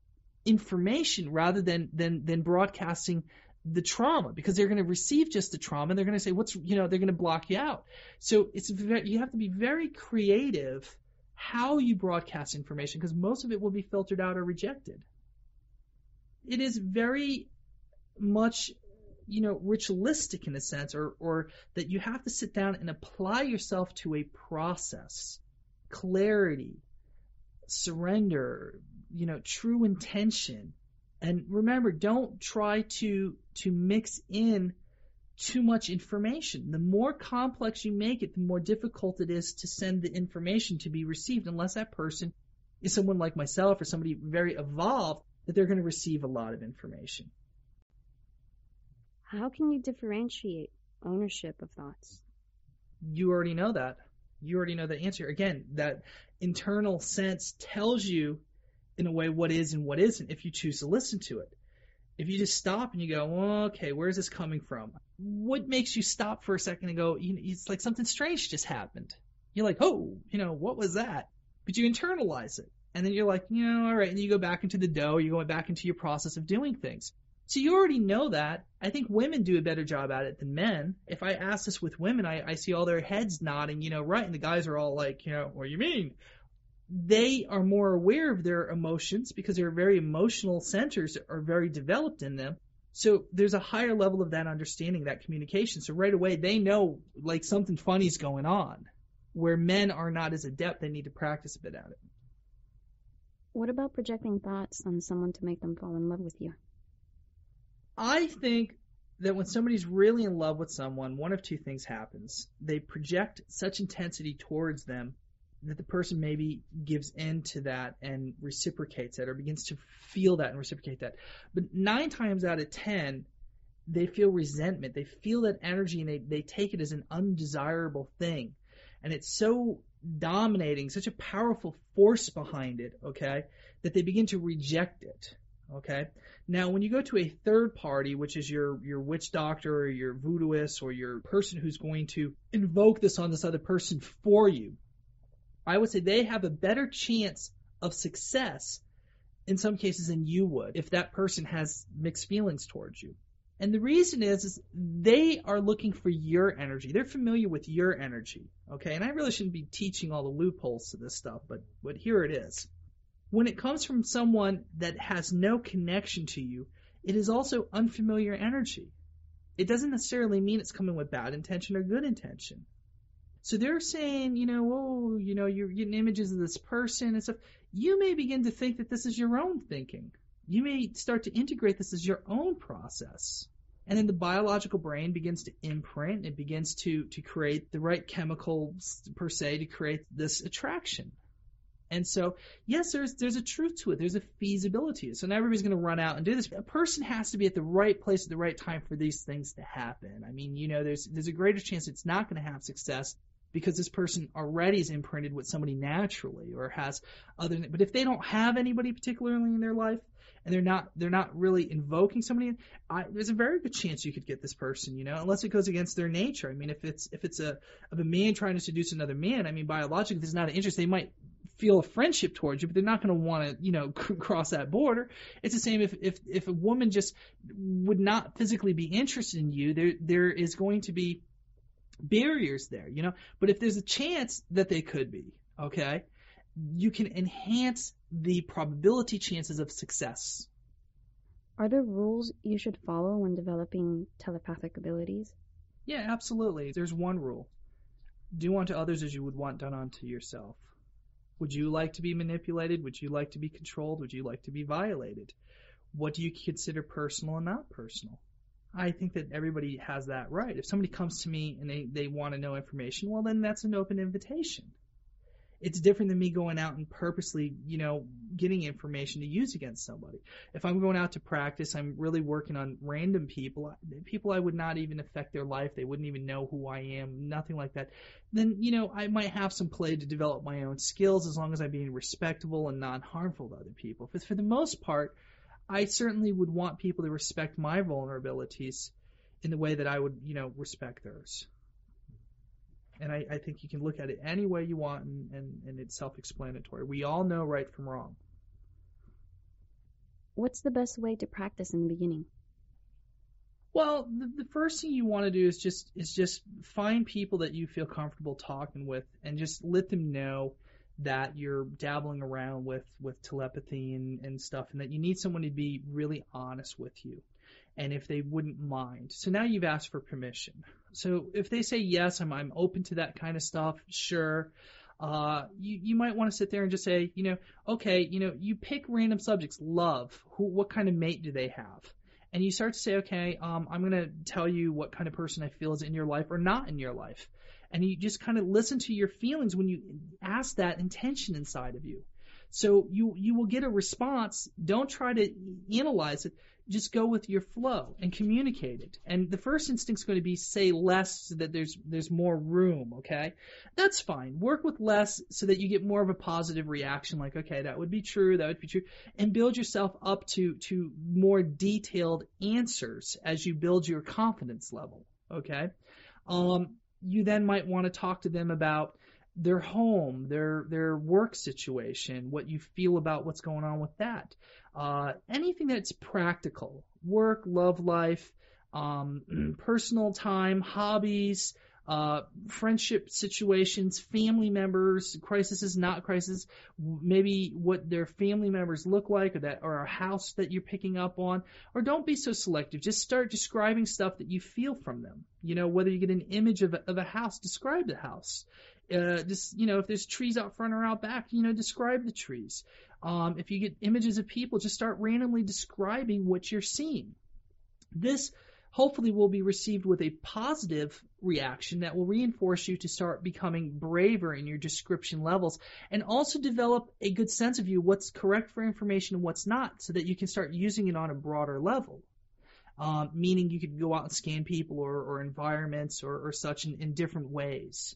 information rather than, than, than broadcasting the trauma because they're going to receive just the trauma and they're going to say, what's, you know, they're going to block you out. So it's you have to be very creative how you broadcast information because most of it will be filtered out or rejected. It is very much you know, ritualistic in a sense, or, or that you have to sit down and apply yourself to a process, clarity, surrender, you know, true intention. And remember, don't try to, to mix in too much information. The more complex you make it, the more difficult it is to send the information to be received unless that person is someone like myself or somebody very evolved that they're going to receive a lot of information. How can you differentiate ownership of thoughts? You already know that. You already know the answer. Again, that internal sense tells you in a way what is and what isn't if you choose to listen to it. If you just stop and you go, well, okay, where's this coming from? What makes you stop for a second and go, you know, it's like something strange just happened. You're like, oh, you know, what was that? But you internalize it. And then you're like, you know, all right. And you go back into the dough. You're going back into your process of doing things. So you already know that. I think women do a better job at it than men. If I ask this with women, I, I see all their heads nodding, you know, right, and the guys are all like, you know, what do you mean? They are more aware of their emotions because their very emotional centers are very developed in them. So there's a higher level of that understanding, that communication. So right away they know like something funny is going on. Where men are not as adept, they need to practice a bit at it. What about projecting thoughts on someone to make them fall in love with you? I think that when somebody's really in love with someone, one of two things happens. They project such intensity towards them that the person maybe gives in to that and reciprocates it or begins to feel that and reciprocate that. But nine times out of ten, they feel resentment. They feel that energy and they, they take it as an undesirable thing. and it's so dominating, such a powerful force behind it, okay, that they begin to reject it. Okay. Now, when you go to a third party, which is your your witch doctor or your voodooist or your person who's going to invoke this on this other person for you, I would say they have a better chance of success in some cases than you would if that person has mixed feelings towards you. And the reason is, is they are looking for your energy. They're familiar with your energy. Okay. And I really shouldn't be teaching all the loopholes to this stuff, but, but here it is. When it comes from someone that has no connection to you, it is also unfamiliar energy. It doesn't necessarily mean it's coming with bad intention or good intention. So they're saying, you know, oh, you know, you're getting images of this person and stuff. You may begin to think that this is your own thinking you may start to integrate this as your own process. And then the biological brain begins to imprint, it begins to, to create the right chemicals per se to create this attraction. And so, yes, there's there's a truth to it. There's a feasibility. So now everybody's going to run out and do this. A person has to be at the right place at the right time for these things to happen. I mean, you know, there's there's a greater chance it's not going to have success because this person already is imprinted with somebody naturally or has other. But if they don't have anybody particularly in their life, and they're not they're not really invoking somebody, I, there's a very good chance you could get this person, you know, unless it goes against their nature. I mean, if it's if it's a of a man trying to seduce another man, I mean, biologically, there's not an interest. They might feel a friendship towards you, but they're not going to want to, you know, [laughs] cross that border. It's the same if if if a woman just would not physically be interested in you, there there is going to be barriers there, you know. But if there's a chance that they could be, okay, you can enhance the probability chances of success. Are there rules you should follow when developing telepathic abilities? Yeah, absolutely. There's one rule. Do unto others as you would want done unto yourself. Would you like to be manipulated? Would you like to be controlled? Would you like to be violated? What do you consider personal and not personal? I think that everybody has that right. If somebody comes to me and they, they want to know information, well, then that's an open invitation it's different than me going out and purposely, you know, getting information to use against somebody. If I'm going out to practice, I'm really working on random people, people I would not even affect their life. They wouldn't even know who I am, nothing like that. Then, you know, I might have some play to develop my own skills as long as I'm being respectable and non harmful to other people. But for the most part, I certainly would want people to respect my vulnerabilities in the way that I would, you know, respect theirs and I, I, think you can look at it any way you want, and, and, and it's self-explanatory. We all know right from wrong. What's the best way to practice in the beginning? Well, the, the first thing you want to do is just is just find people that you feel comfortable talking with, and just let them know that you're dabbling around with with telepathy and, and stuff, and that you need someone to be really honest with you and if they wouldn't mind. So now you've asked for permission. So if they say yes, I'm I'm open to that kind of stuff, sure. Uh, you you might want to sit there and just say, you know, okay, you know, you pick random subjects. Love. Who? What kind of mate do they have? And you start to say, okay, um, I'm gonna tell you what kind of person I feel is in your life or not in your life. And you just kind of listen to your feelings when you ask that intention inside of you. So you you will get a response. Don't try to analyze it just go with your flow and communicate it. And the first instinct's going to be say less so that there's there's more room, okay? That's fine. Work with less so that you get more of a positive reaction like okay, that would be true, that would be true and build yourself up to to more detailed answers as you build your confidence level, okay? Um you then might want to talk to them about their home, their their work situation, what you feel about what's going on with that. Uh, anything that's practical, work, love life, um, [clears throat] personal time, hobbies, uh, friendship situations, family members, crises, not crisis, maybe what their family members look like, or that, or a house that you're picking up on, or don't be so selective. Just start describing stuff that you feel from them. You know, whether you get an image of a, of a house, describe the house. Uh, just you know, if there's trees out front or out back, you know, describe the trees. Um, if you get images of people, just start randomly describing what you're seeing. This hopefully will be received with a positive reaction that will reinforce you to start becoming braver in your description levels and also develop a good sense of you what's correct for information and what's not so that you can start using it on a broader level. Um, meaning you could go out and scan people or, or environments or, or such in, in different ways.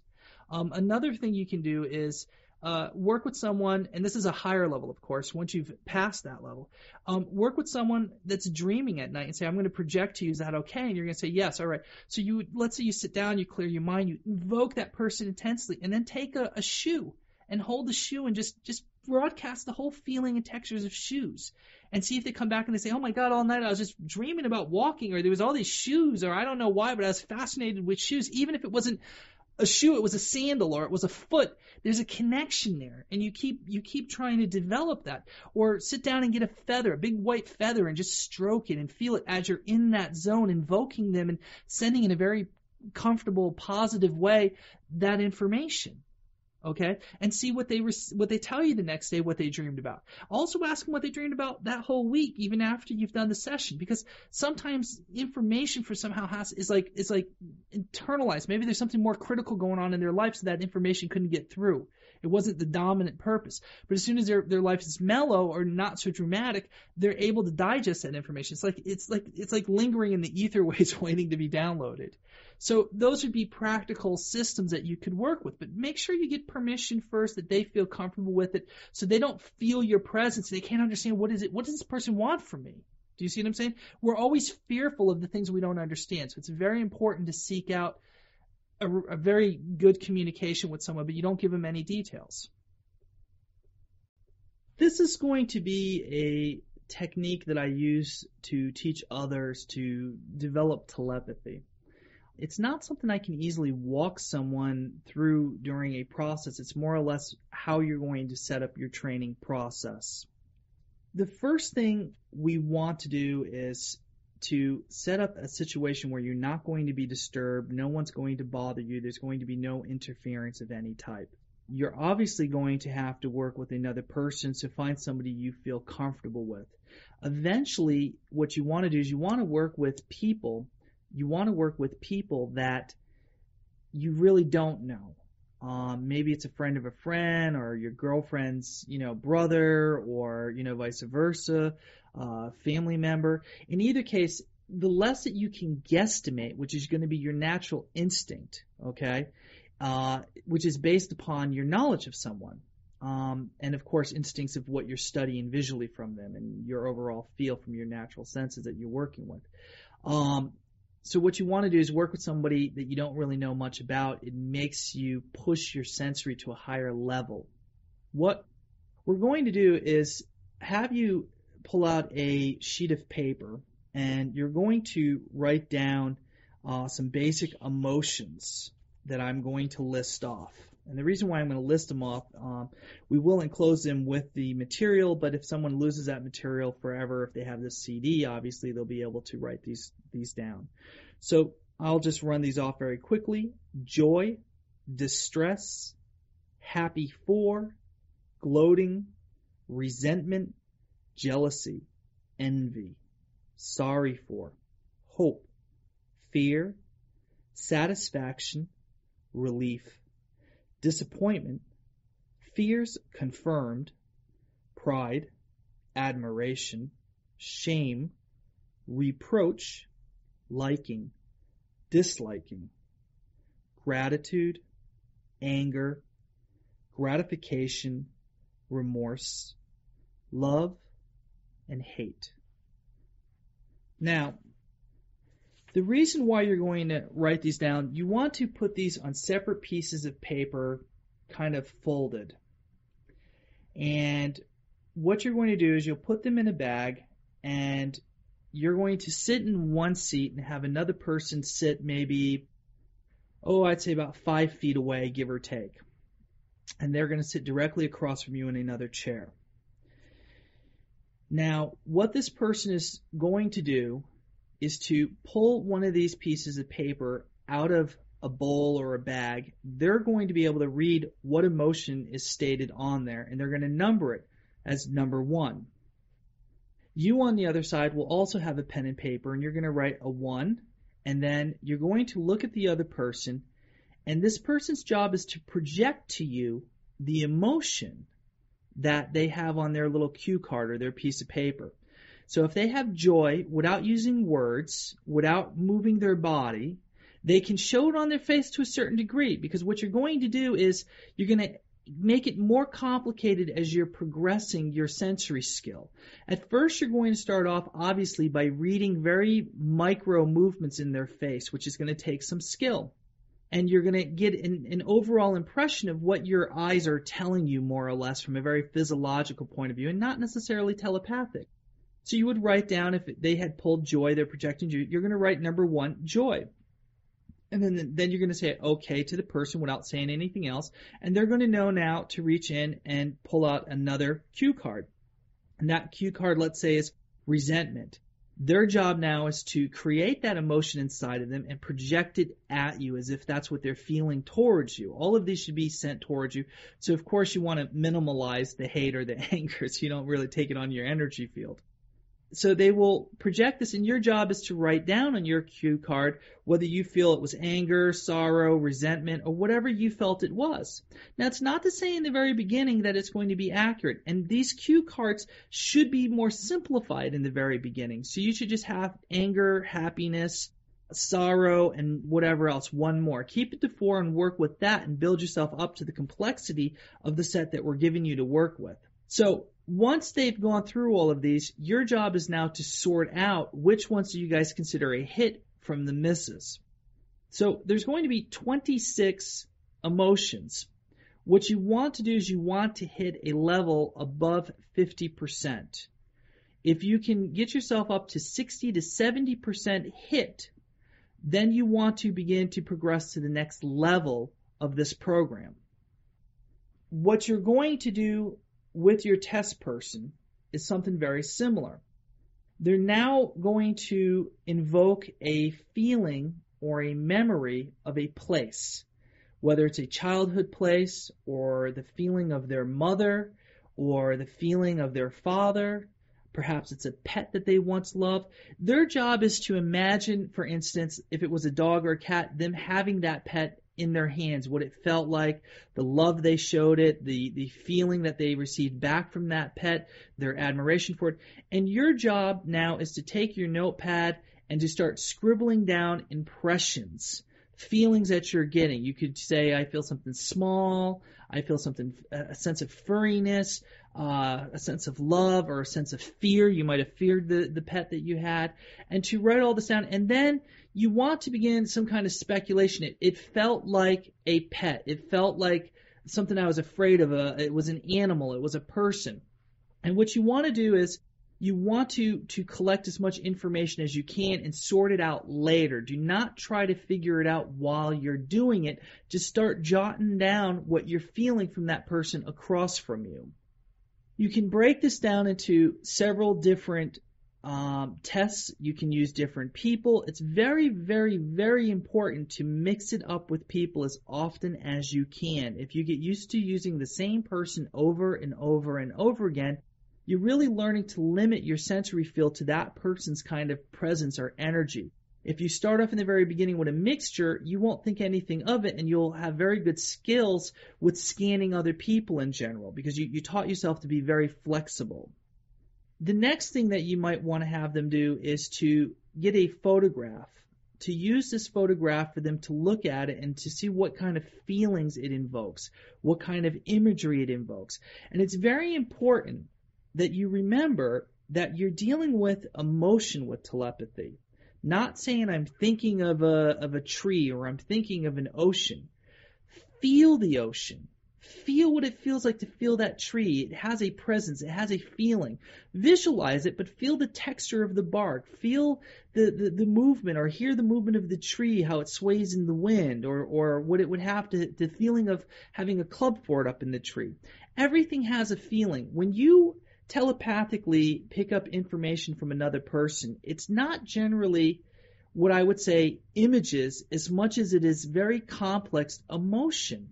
Um, another thing you can do is uh, work with someone, and this is a higher level, of course, once you've passed that level. Um, work with someone that's dreaming at night and say, I'm going to project to you, is that okay? And you're going to say, yes, all right. So you, let's say you sit down, you clear your mind, you invoke that person intensely, and then take a, a shoe and hold the shoe and just, just broadcast the whole feeling and textures of shoes and see if they come back and they say, oh my God, all night I was just dreaming about walking or there was all these shoes or I don't know why, but I was fascinated with shoes, even if it wasn't a shoe, it was a sandal or it was a foot. There's a connection there, and you keep you keep trying to develop that. Or sit down and get a feather, a big white feather, and just stroke it and feel it as you're in that zone, invoking them and sending in a very comfortable, positive way that information okay and see what they what they tell you the next day what they dreamed about. Also ask them what they dreamed about that whole week even after you've done the session because sometimes information for somehow has is like is like internalized. Maybe there's something more critical going on in their life so that information couldn't get through it wasn't the dominant purpose but as soon as their their life is mellow or not so dramatic they're able to digest that information it's like it's like it's like lingering in the ether [laughs] ways waiting to be downloaded so those would be practical systems that you could work with, but make sure you get permission first that they feel comfortable with it so they don't feel your presence. They can't understand what is it, what does this person want from me? Do you see what I'm saying? We're always fearful of the things we don't understand. So it's very important to seek out a, a very good communication with someone, but you don't give them any details. This is going to be a technique that I use to teach others to develop telepathy it's not something I can easily walk someone through during a process. It's more or less how you're going to set up your training process. The first thing we want to do is to set up a situation where you're not going to be disturbed, no one's going to bother you, there's going to be no interference of any type. You're obviously going to have to work with another person, so find somebody you feel comfortable with. Eventually, what you want to do is you want to work with people you want to work with people that you really don't know. Um, maybe it's a friend of a friend or your girlfriend's, you know, brother or, you know, vice versa, uh, family member. In either case, the less that you can guesstimate, which is going to be your natural instinct, okay, uh, which is based upon your knowledge of someone. Um, and of course, instincts of what you're studying visually from them and your overall feel from your natural senses that you're working with. Um, so what you want to do is work with somebody that you don't really know much about. It makes you push your sensory to a higher level. What we're going to do is have you pull out a sheet of paper and you're going to write down uh, some basic emotions that I'm going to list off. And the reason why I'm going to list them off, um, we will enclose them with the material, but if someone loses that material forever, if they have this CD, obviously they'll be able to write these, these down. So I'll just run these off very quickly. Joy, distress, happy for, gloating, resentment, jealousy, envy, sorry for, hope, fear, satisfaction, relief, disappointment, fears confirmed, pride, admiration, shame, reproach, liking, disliking, gratitude, anger, gratification, remorse, love, and hate. Now, the reason why you're going to write these down, you want to put these on separate pieces of paper, kind of folded. And what you're going to do is you'll put them in a bag and you're going to sit in one seat and have another person sit maybe, oh, I'd say about five feet away, give or take. And they're going to sit directly across from you in another chair. Now, what this person is going to do is to pull one of these pieces of paper out of a bowl or a bag, they're going to be able to read what emotion is stated on there and they're going to number it as number one. You on the other side will also have a pen and paper and you're going to write a one and then you're going to look at the other person and this person's job is to project to you the emotion that they have on their little cue card or their piece of paper. So if they have joy without using words, without moving their body, They can show it on their face to a certain degree because what you're going to do is you're going to make it more complicated as you're progressing your sensory skill. At first, you're going to start off obviously by reading very micro movements in their face, which is going to take some skill. And you're going to get an, an, overall impression of what your eyes are telling you, more or less, from a very physiological point of view, and not necessarily telepathic. So you would write down if they had pulled joy, they're projecting joy. You're going to write number one, joy. And then, then you're going to say okay to the person without saying anything else. And they're going to know now to reach in and pull out another cue card. And that cue card, let's say, is resentment. Their job now is to create that emotion inside of them and project it at you as if that's what they're feeling towards you. All of these should be sent towards you. So, of course, you want to minimalize the hate or the [laughs] anger so you don't really take it on your energy field so they will project this, and your job is to write down on your cue card whether you feel it was anger, sorrow, resentment, or whatever you felt it was. Now, it's not to say in the very beginning that it's going to be accurate, and these cue cards should be more simplified in the very beginning. So you should just have anger, happiness, sorrow, and whatever else, one more. Keep it to four and work with that and build yourself up to the complexity of the set that we're giving you to work with. So once they've gone through all of these, your job is now to sort out which ones do you guys consider a hit from the misses. So there's going to be 26 emotions. What you want to do is you want to hit a level above 50%. If you can get yourself up to 60 to 70% hit, then you want to begin to progress to the next level of this program. What you're going to do with your test person is something very similar. They're now going to invoke a feeling or a memory of a place, whether it's a childhood place or the feeling of their mother or the feeling of their father. Perhaps it's a pet that they once loved. Their job is to imagine, for instance, if it was a dog or a cat, them having that pet in their hands, what it felt like, the love they showed it, the, the feeling that they received back from that pet, their admiration for it. And your job now is to take your notepad and to start scribbling down impressions, feelings that you're getting. You could say, I feel something small, I feel something, a sense of furriness, uh, a sense of love or a sense of fear. You might have feared the, the pet that you had. And to write all this down. And then you want to begin some kind of speculation. It, it felt like a pet. It felt like something I was afraid of. A, it was an animal. It was a person. And what you want to do is you want to, to collect as much information as you can and sort it out later. Do not try to figure it out while you're doing it. Just start jotting down what you're feeling from that person across from you. You can break this down into several different um, tests. You can use different people. It's very, very, very important to mix it up with people as often as you can. If you get used to using the same person over and over and over again, you're really learning to limit your sensory field to that person's kind of presence or energy. If you start off in the very beginning with a mixture, you won't think anything of it and you'll have very good skills with scanning other people in general because you, you taught yourself to be very flexible. The next thing that you might want to have them do is to get a photograph, to use this photograph for them to look at it and to see what kind of feelings it invokes, what kind of imagery it invokes. And it's very important that you remember that you're dealing with emotion with telepathy. Not saying I'm thinking of a, of a tree or I'm thinking of an ocean. Feel the ocean. Feel what it feels like to feel that tree. It has a presence, it has a feeling. Visualize it, but feel the texture of the bark. Feel the, the, the movement or hear the movement of the tree, how it sways in the wind, or, or what it would have to the feeling of having a club fort up in the tree. Everything has a feeling. When you telepathically pick up information from another person, it's not generally what I would say images as much as it is very complex emotion.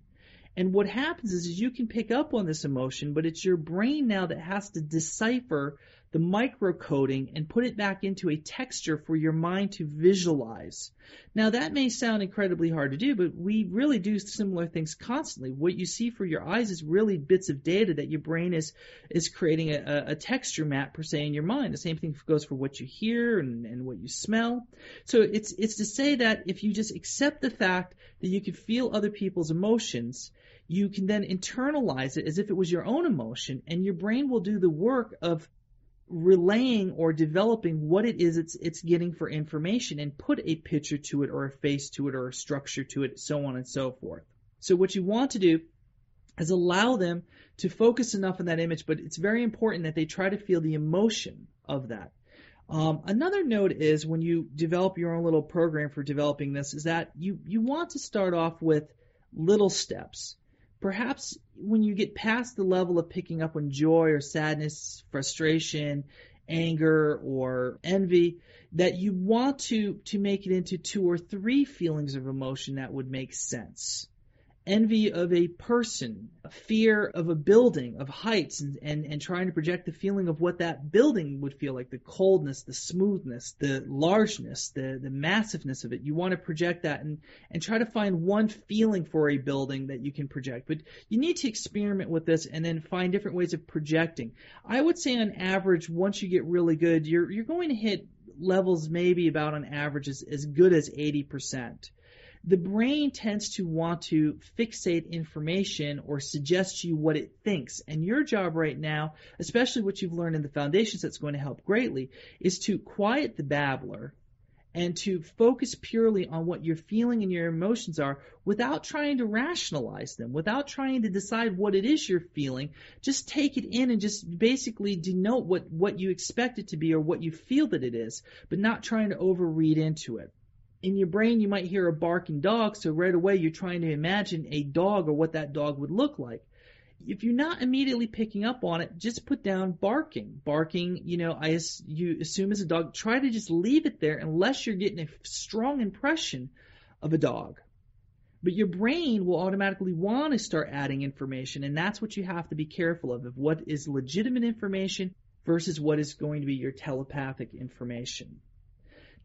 And what happens is, is you can pick up on this emotion, but it's your brain now that has to decipher the microcoding and put it back into a texture for your mind to visualize. Now that may sound incredibly hard to do, but we really do similar things constantly. What you see for your eyes is really bits of data that your brain is is creating a, a texture map per se in your mind. The same thing goes for what you hear and, and what you smell. So it's it's to say that if you just accept the fact that you can feel other people's emotions, you can then internalize it as if it was your own emotion, and your brain will do the work of relaying or developing what it is it's it's getting for information and put a picture to it or a face to it or a structure to it, so on and so forth. So what you want to do is allow them to focus enough on that image, but it's very important that they try to feel the emotion of that. Um, another note is when you develop your own little program for developing this is that you, you want to start off with little steps perhaps when you get past the level of picking up on joy or sadness, frustration, anger or envy, that you want to, to make it into two or three feelings of emotion that would make sense envy of a person, a fear of a building, of heights, and, and, and trying to project the feeling of what that building would feel like the coldness, the smoothness, the largeness, the, the massiveness of it. You want to project that and, and try to find one feeling for a building that you can project. But you need to experiment with this and then find different ways of projecting. I would say on average, once you get really good, you're, you're going to hit levels maybe about on average as, as good as 80% the brain tends to want to fixate information or suggest to you what it thinks. And your job right now, especially what you've learned in the foundations that's going to help greatly, is to quiet the babbler and to focus purely on what your feeling and your emotions are without trying to rationalize them, without trying to decide what it is you're feeling. Just take it in and just basically denote what, what you expect it to be or what you feel that it is, but not trying to overread into it in your brain you might hear a barking dog, so right away you're trying to imagine a dog or what that dog would look like. If you're not immediately picking up on it, just put down barking. Barking, you know, I you assume as a dog. Try to just leave it there unless you're getting a strong impression of a dog. But your brain will automatically want to start adding information, and that's what you have to be careful of, of what is legitimate information versus what is going to be your telepathic information.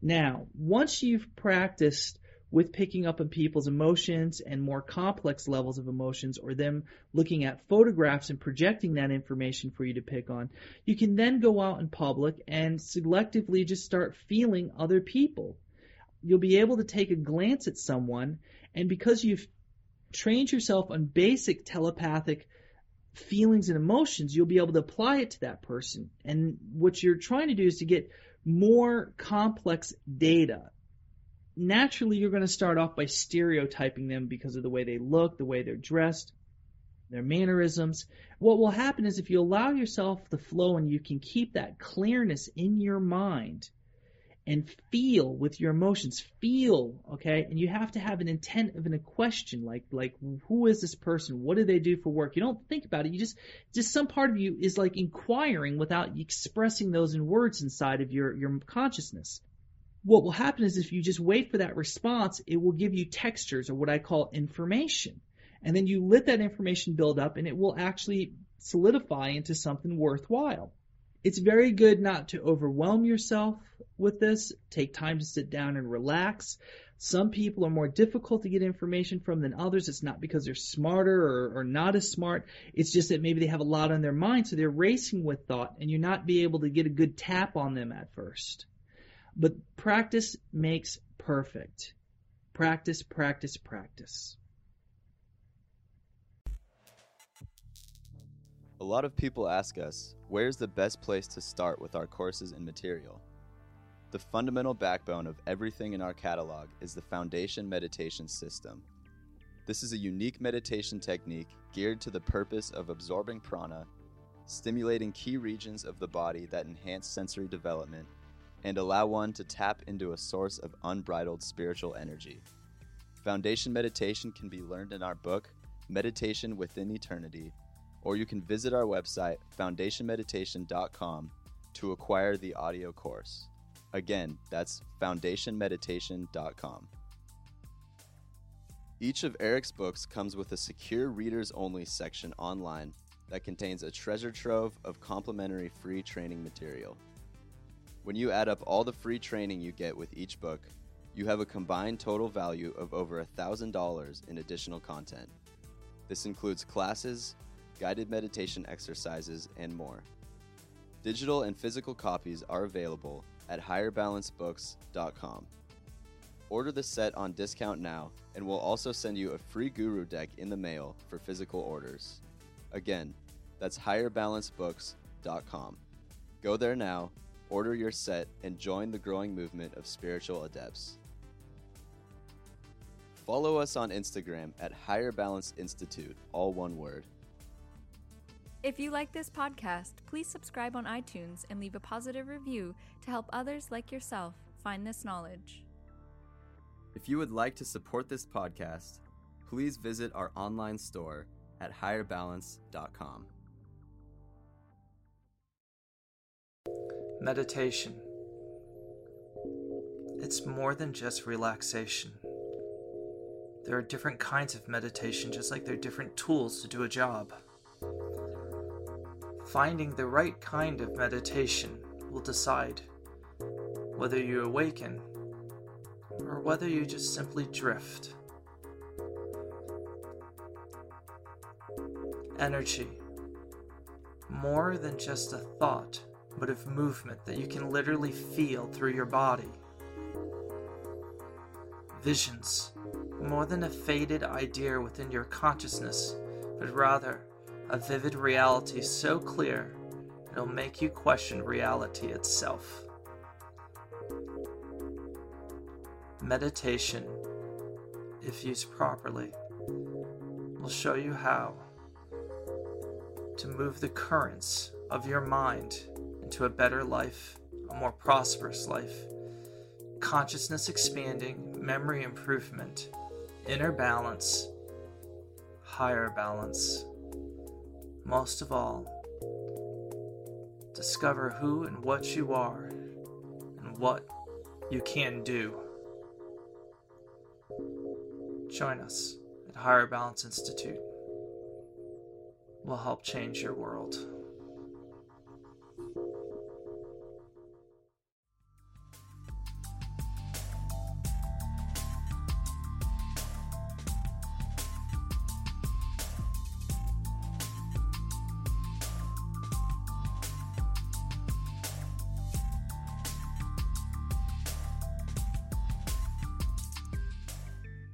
Now, once you've practiced with picking up on people's emotions and more complex levels of emotions, or them looking at photographs and projecting that information for you to pick on, you can then go out in public and selectively just start feeling other people. You'll be able to take a glance at someone, and because you've trained yourself on basic telepathic feelings and emotions, you'll be able to apply it to that person. And what you're trying to do is to get more complex data, naturally you're going to start off by stereotyping them because of the way they look, the way they're dressed, their mannerisms. What will happen is if you allow yourself the flow and you can keep that clearness in your mind and feel with your emotions, feel, okay? And you have to have an intent of an, a question like like who is this person? What do they do for work? You don't think about it. You just just some part of you is like inquiring without expressing those in words inside of your your consciousness. What will happen is if you just wait for that response, it will give you textures or what I call information. And then you let that information build up and it will actually solidify into something worthwhile. It's very good not to overwhelm yourself with this. Take time to sit down and relax. Some people are more difficult to get information from than others. It's not because they're smarter or, or, not as smart. It's just that maybe they have a lot on their mind, so they're racing with thought, and you're not be able to get a good tap on them at first. But practice makes perfect. Practice, practice, practice. A lot of people ask us, where's the best place to start with our courses and material? The fundamental backbone of everything in our catalog is the Foundation Meditation System. This is a unique meditation technique geared to the purpose of absorbing prana, stimulating key regions of the body that enhance sensory development, and allow one to tap into a source of unbridled spiritual energy. Foundation meditation can be learned in our book, Meditation Within Eternity, or you can visit our website, foundationmeditation.com, to acquire the audio course. Again, that's foundationmeditation.com. Each of Eric's books comes with a secure readers only section online, that contains a treasure trove of complimentary free training material. When you add up all the free training you get with each book, you have a combined total value of over $1,000 in additional content. This includes classes, guided meditation exercises, and more. Digital and physical copies are available at higherbalancebooks.com. Order the set on discount now, and we'll also send you a free guru deck in the mail for physical orders. Again, that's higherbalancebooks.com. Go there now, order your set, and join the growing movement of spiritual adepts. Follow us on Instagram at Higher Balance Institute, all one word. If you like this podcast, please subscribe on iTunes and leave a positive review to help others like yourself find this knowledge. If you would like to support this podcast, please visit our online store at higherbalance.com. Meditation. It's more than just relaxation. There are different kinds of meditation, just like there are different tools to do a job. Finding the right kind of meditation will decide whether you awaken or whether you just simply drift. Energy. More than just a thought, but of movement that you can literally feel through your body. Visions. More than a faded idea within your consciousness, but rather a vivid reality so clear it'll make you question reality itself. Meditation, if used properly, will show you how to move the currents of your mind into a better life, a more prosperous life, consciousness expanding, memory improvement, inner balance, higher balance. Most of all, discover who and what you are and what you can do. Join us at Higher Balance Institute. We'll help change your world.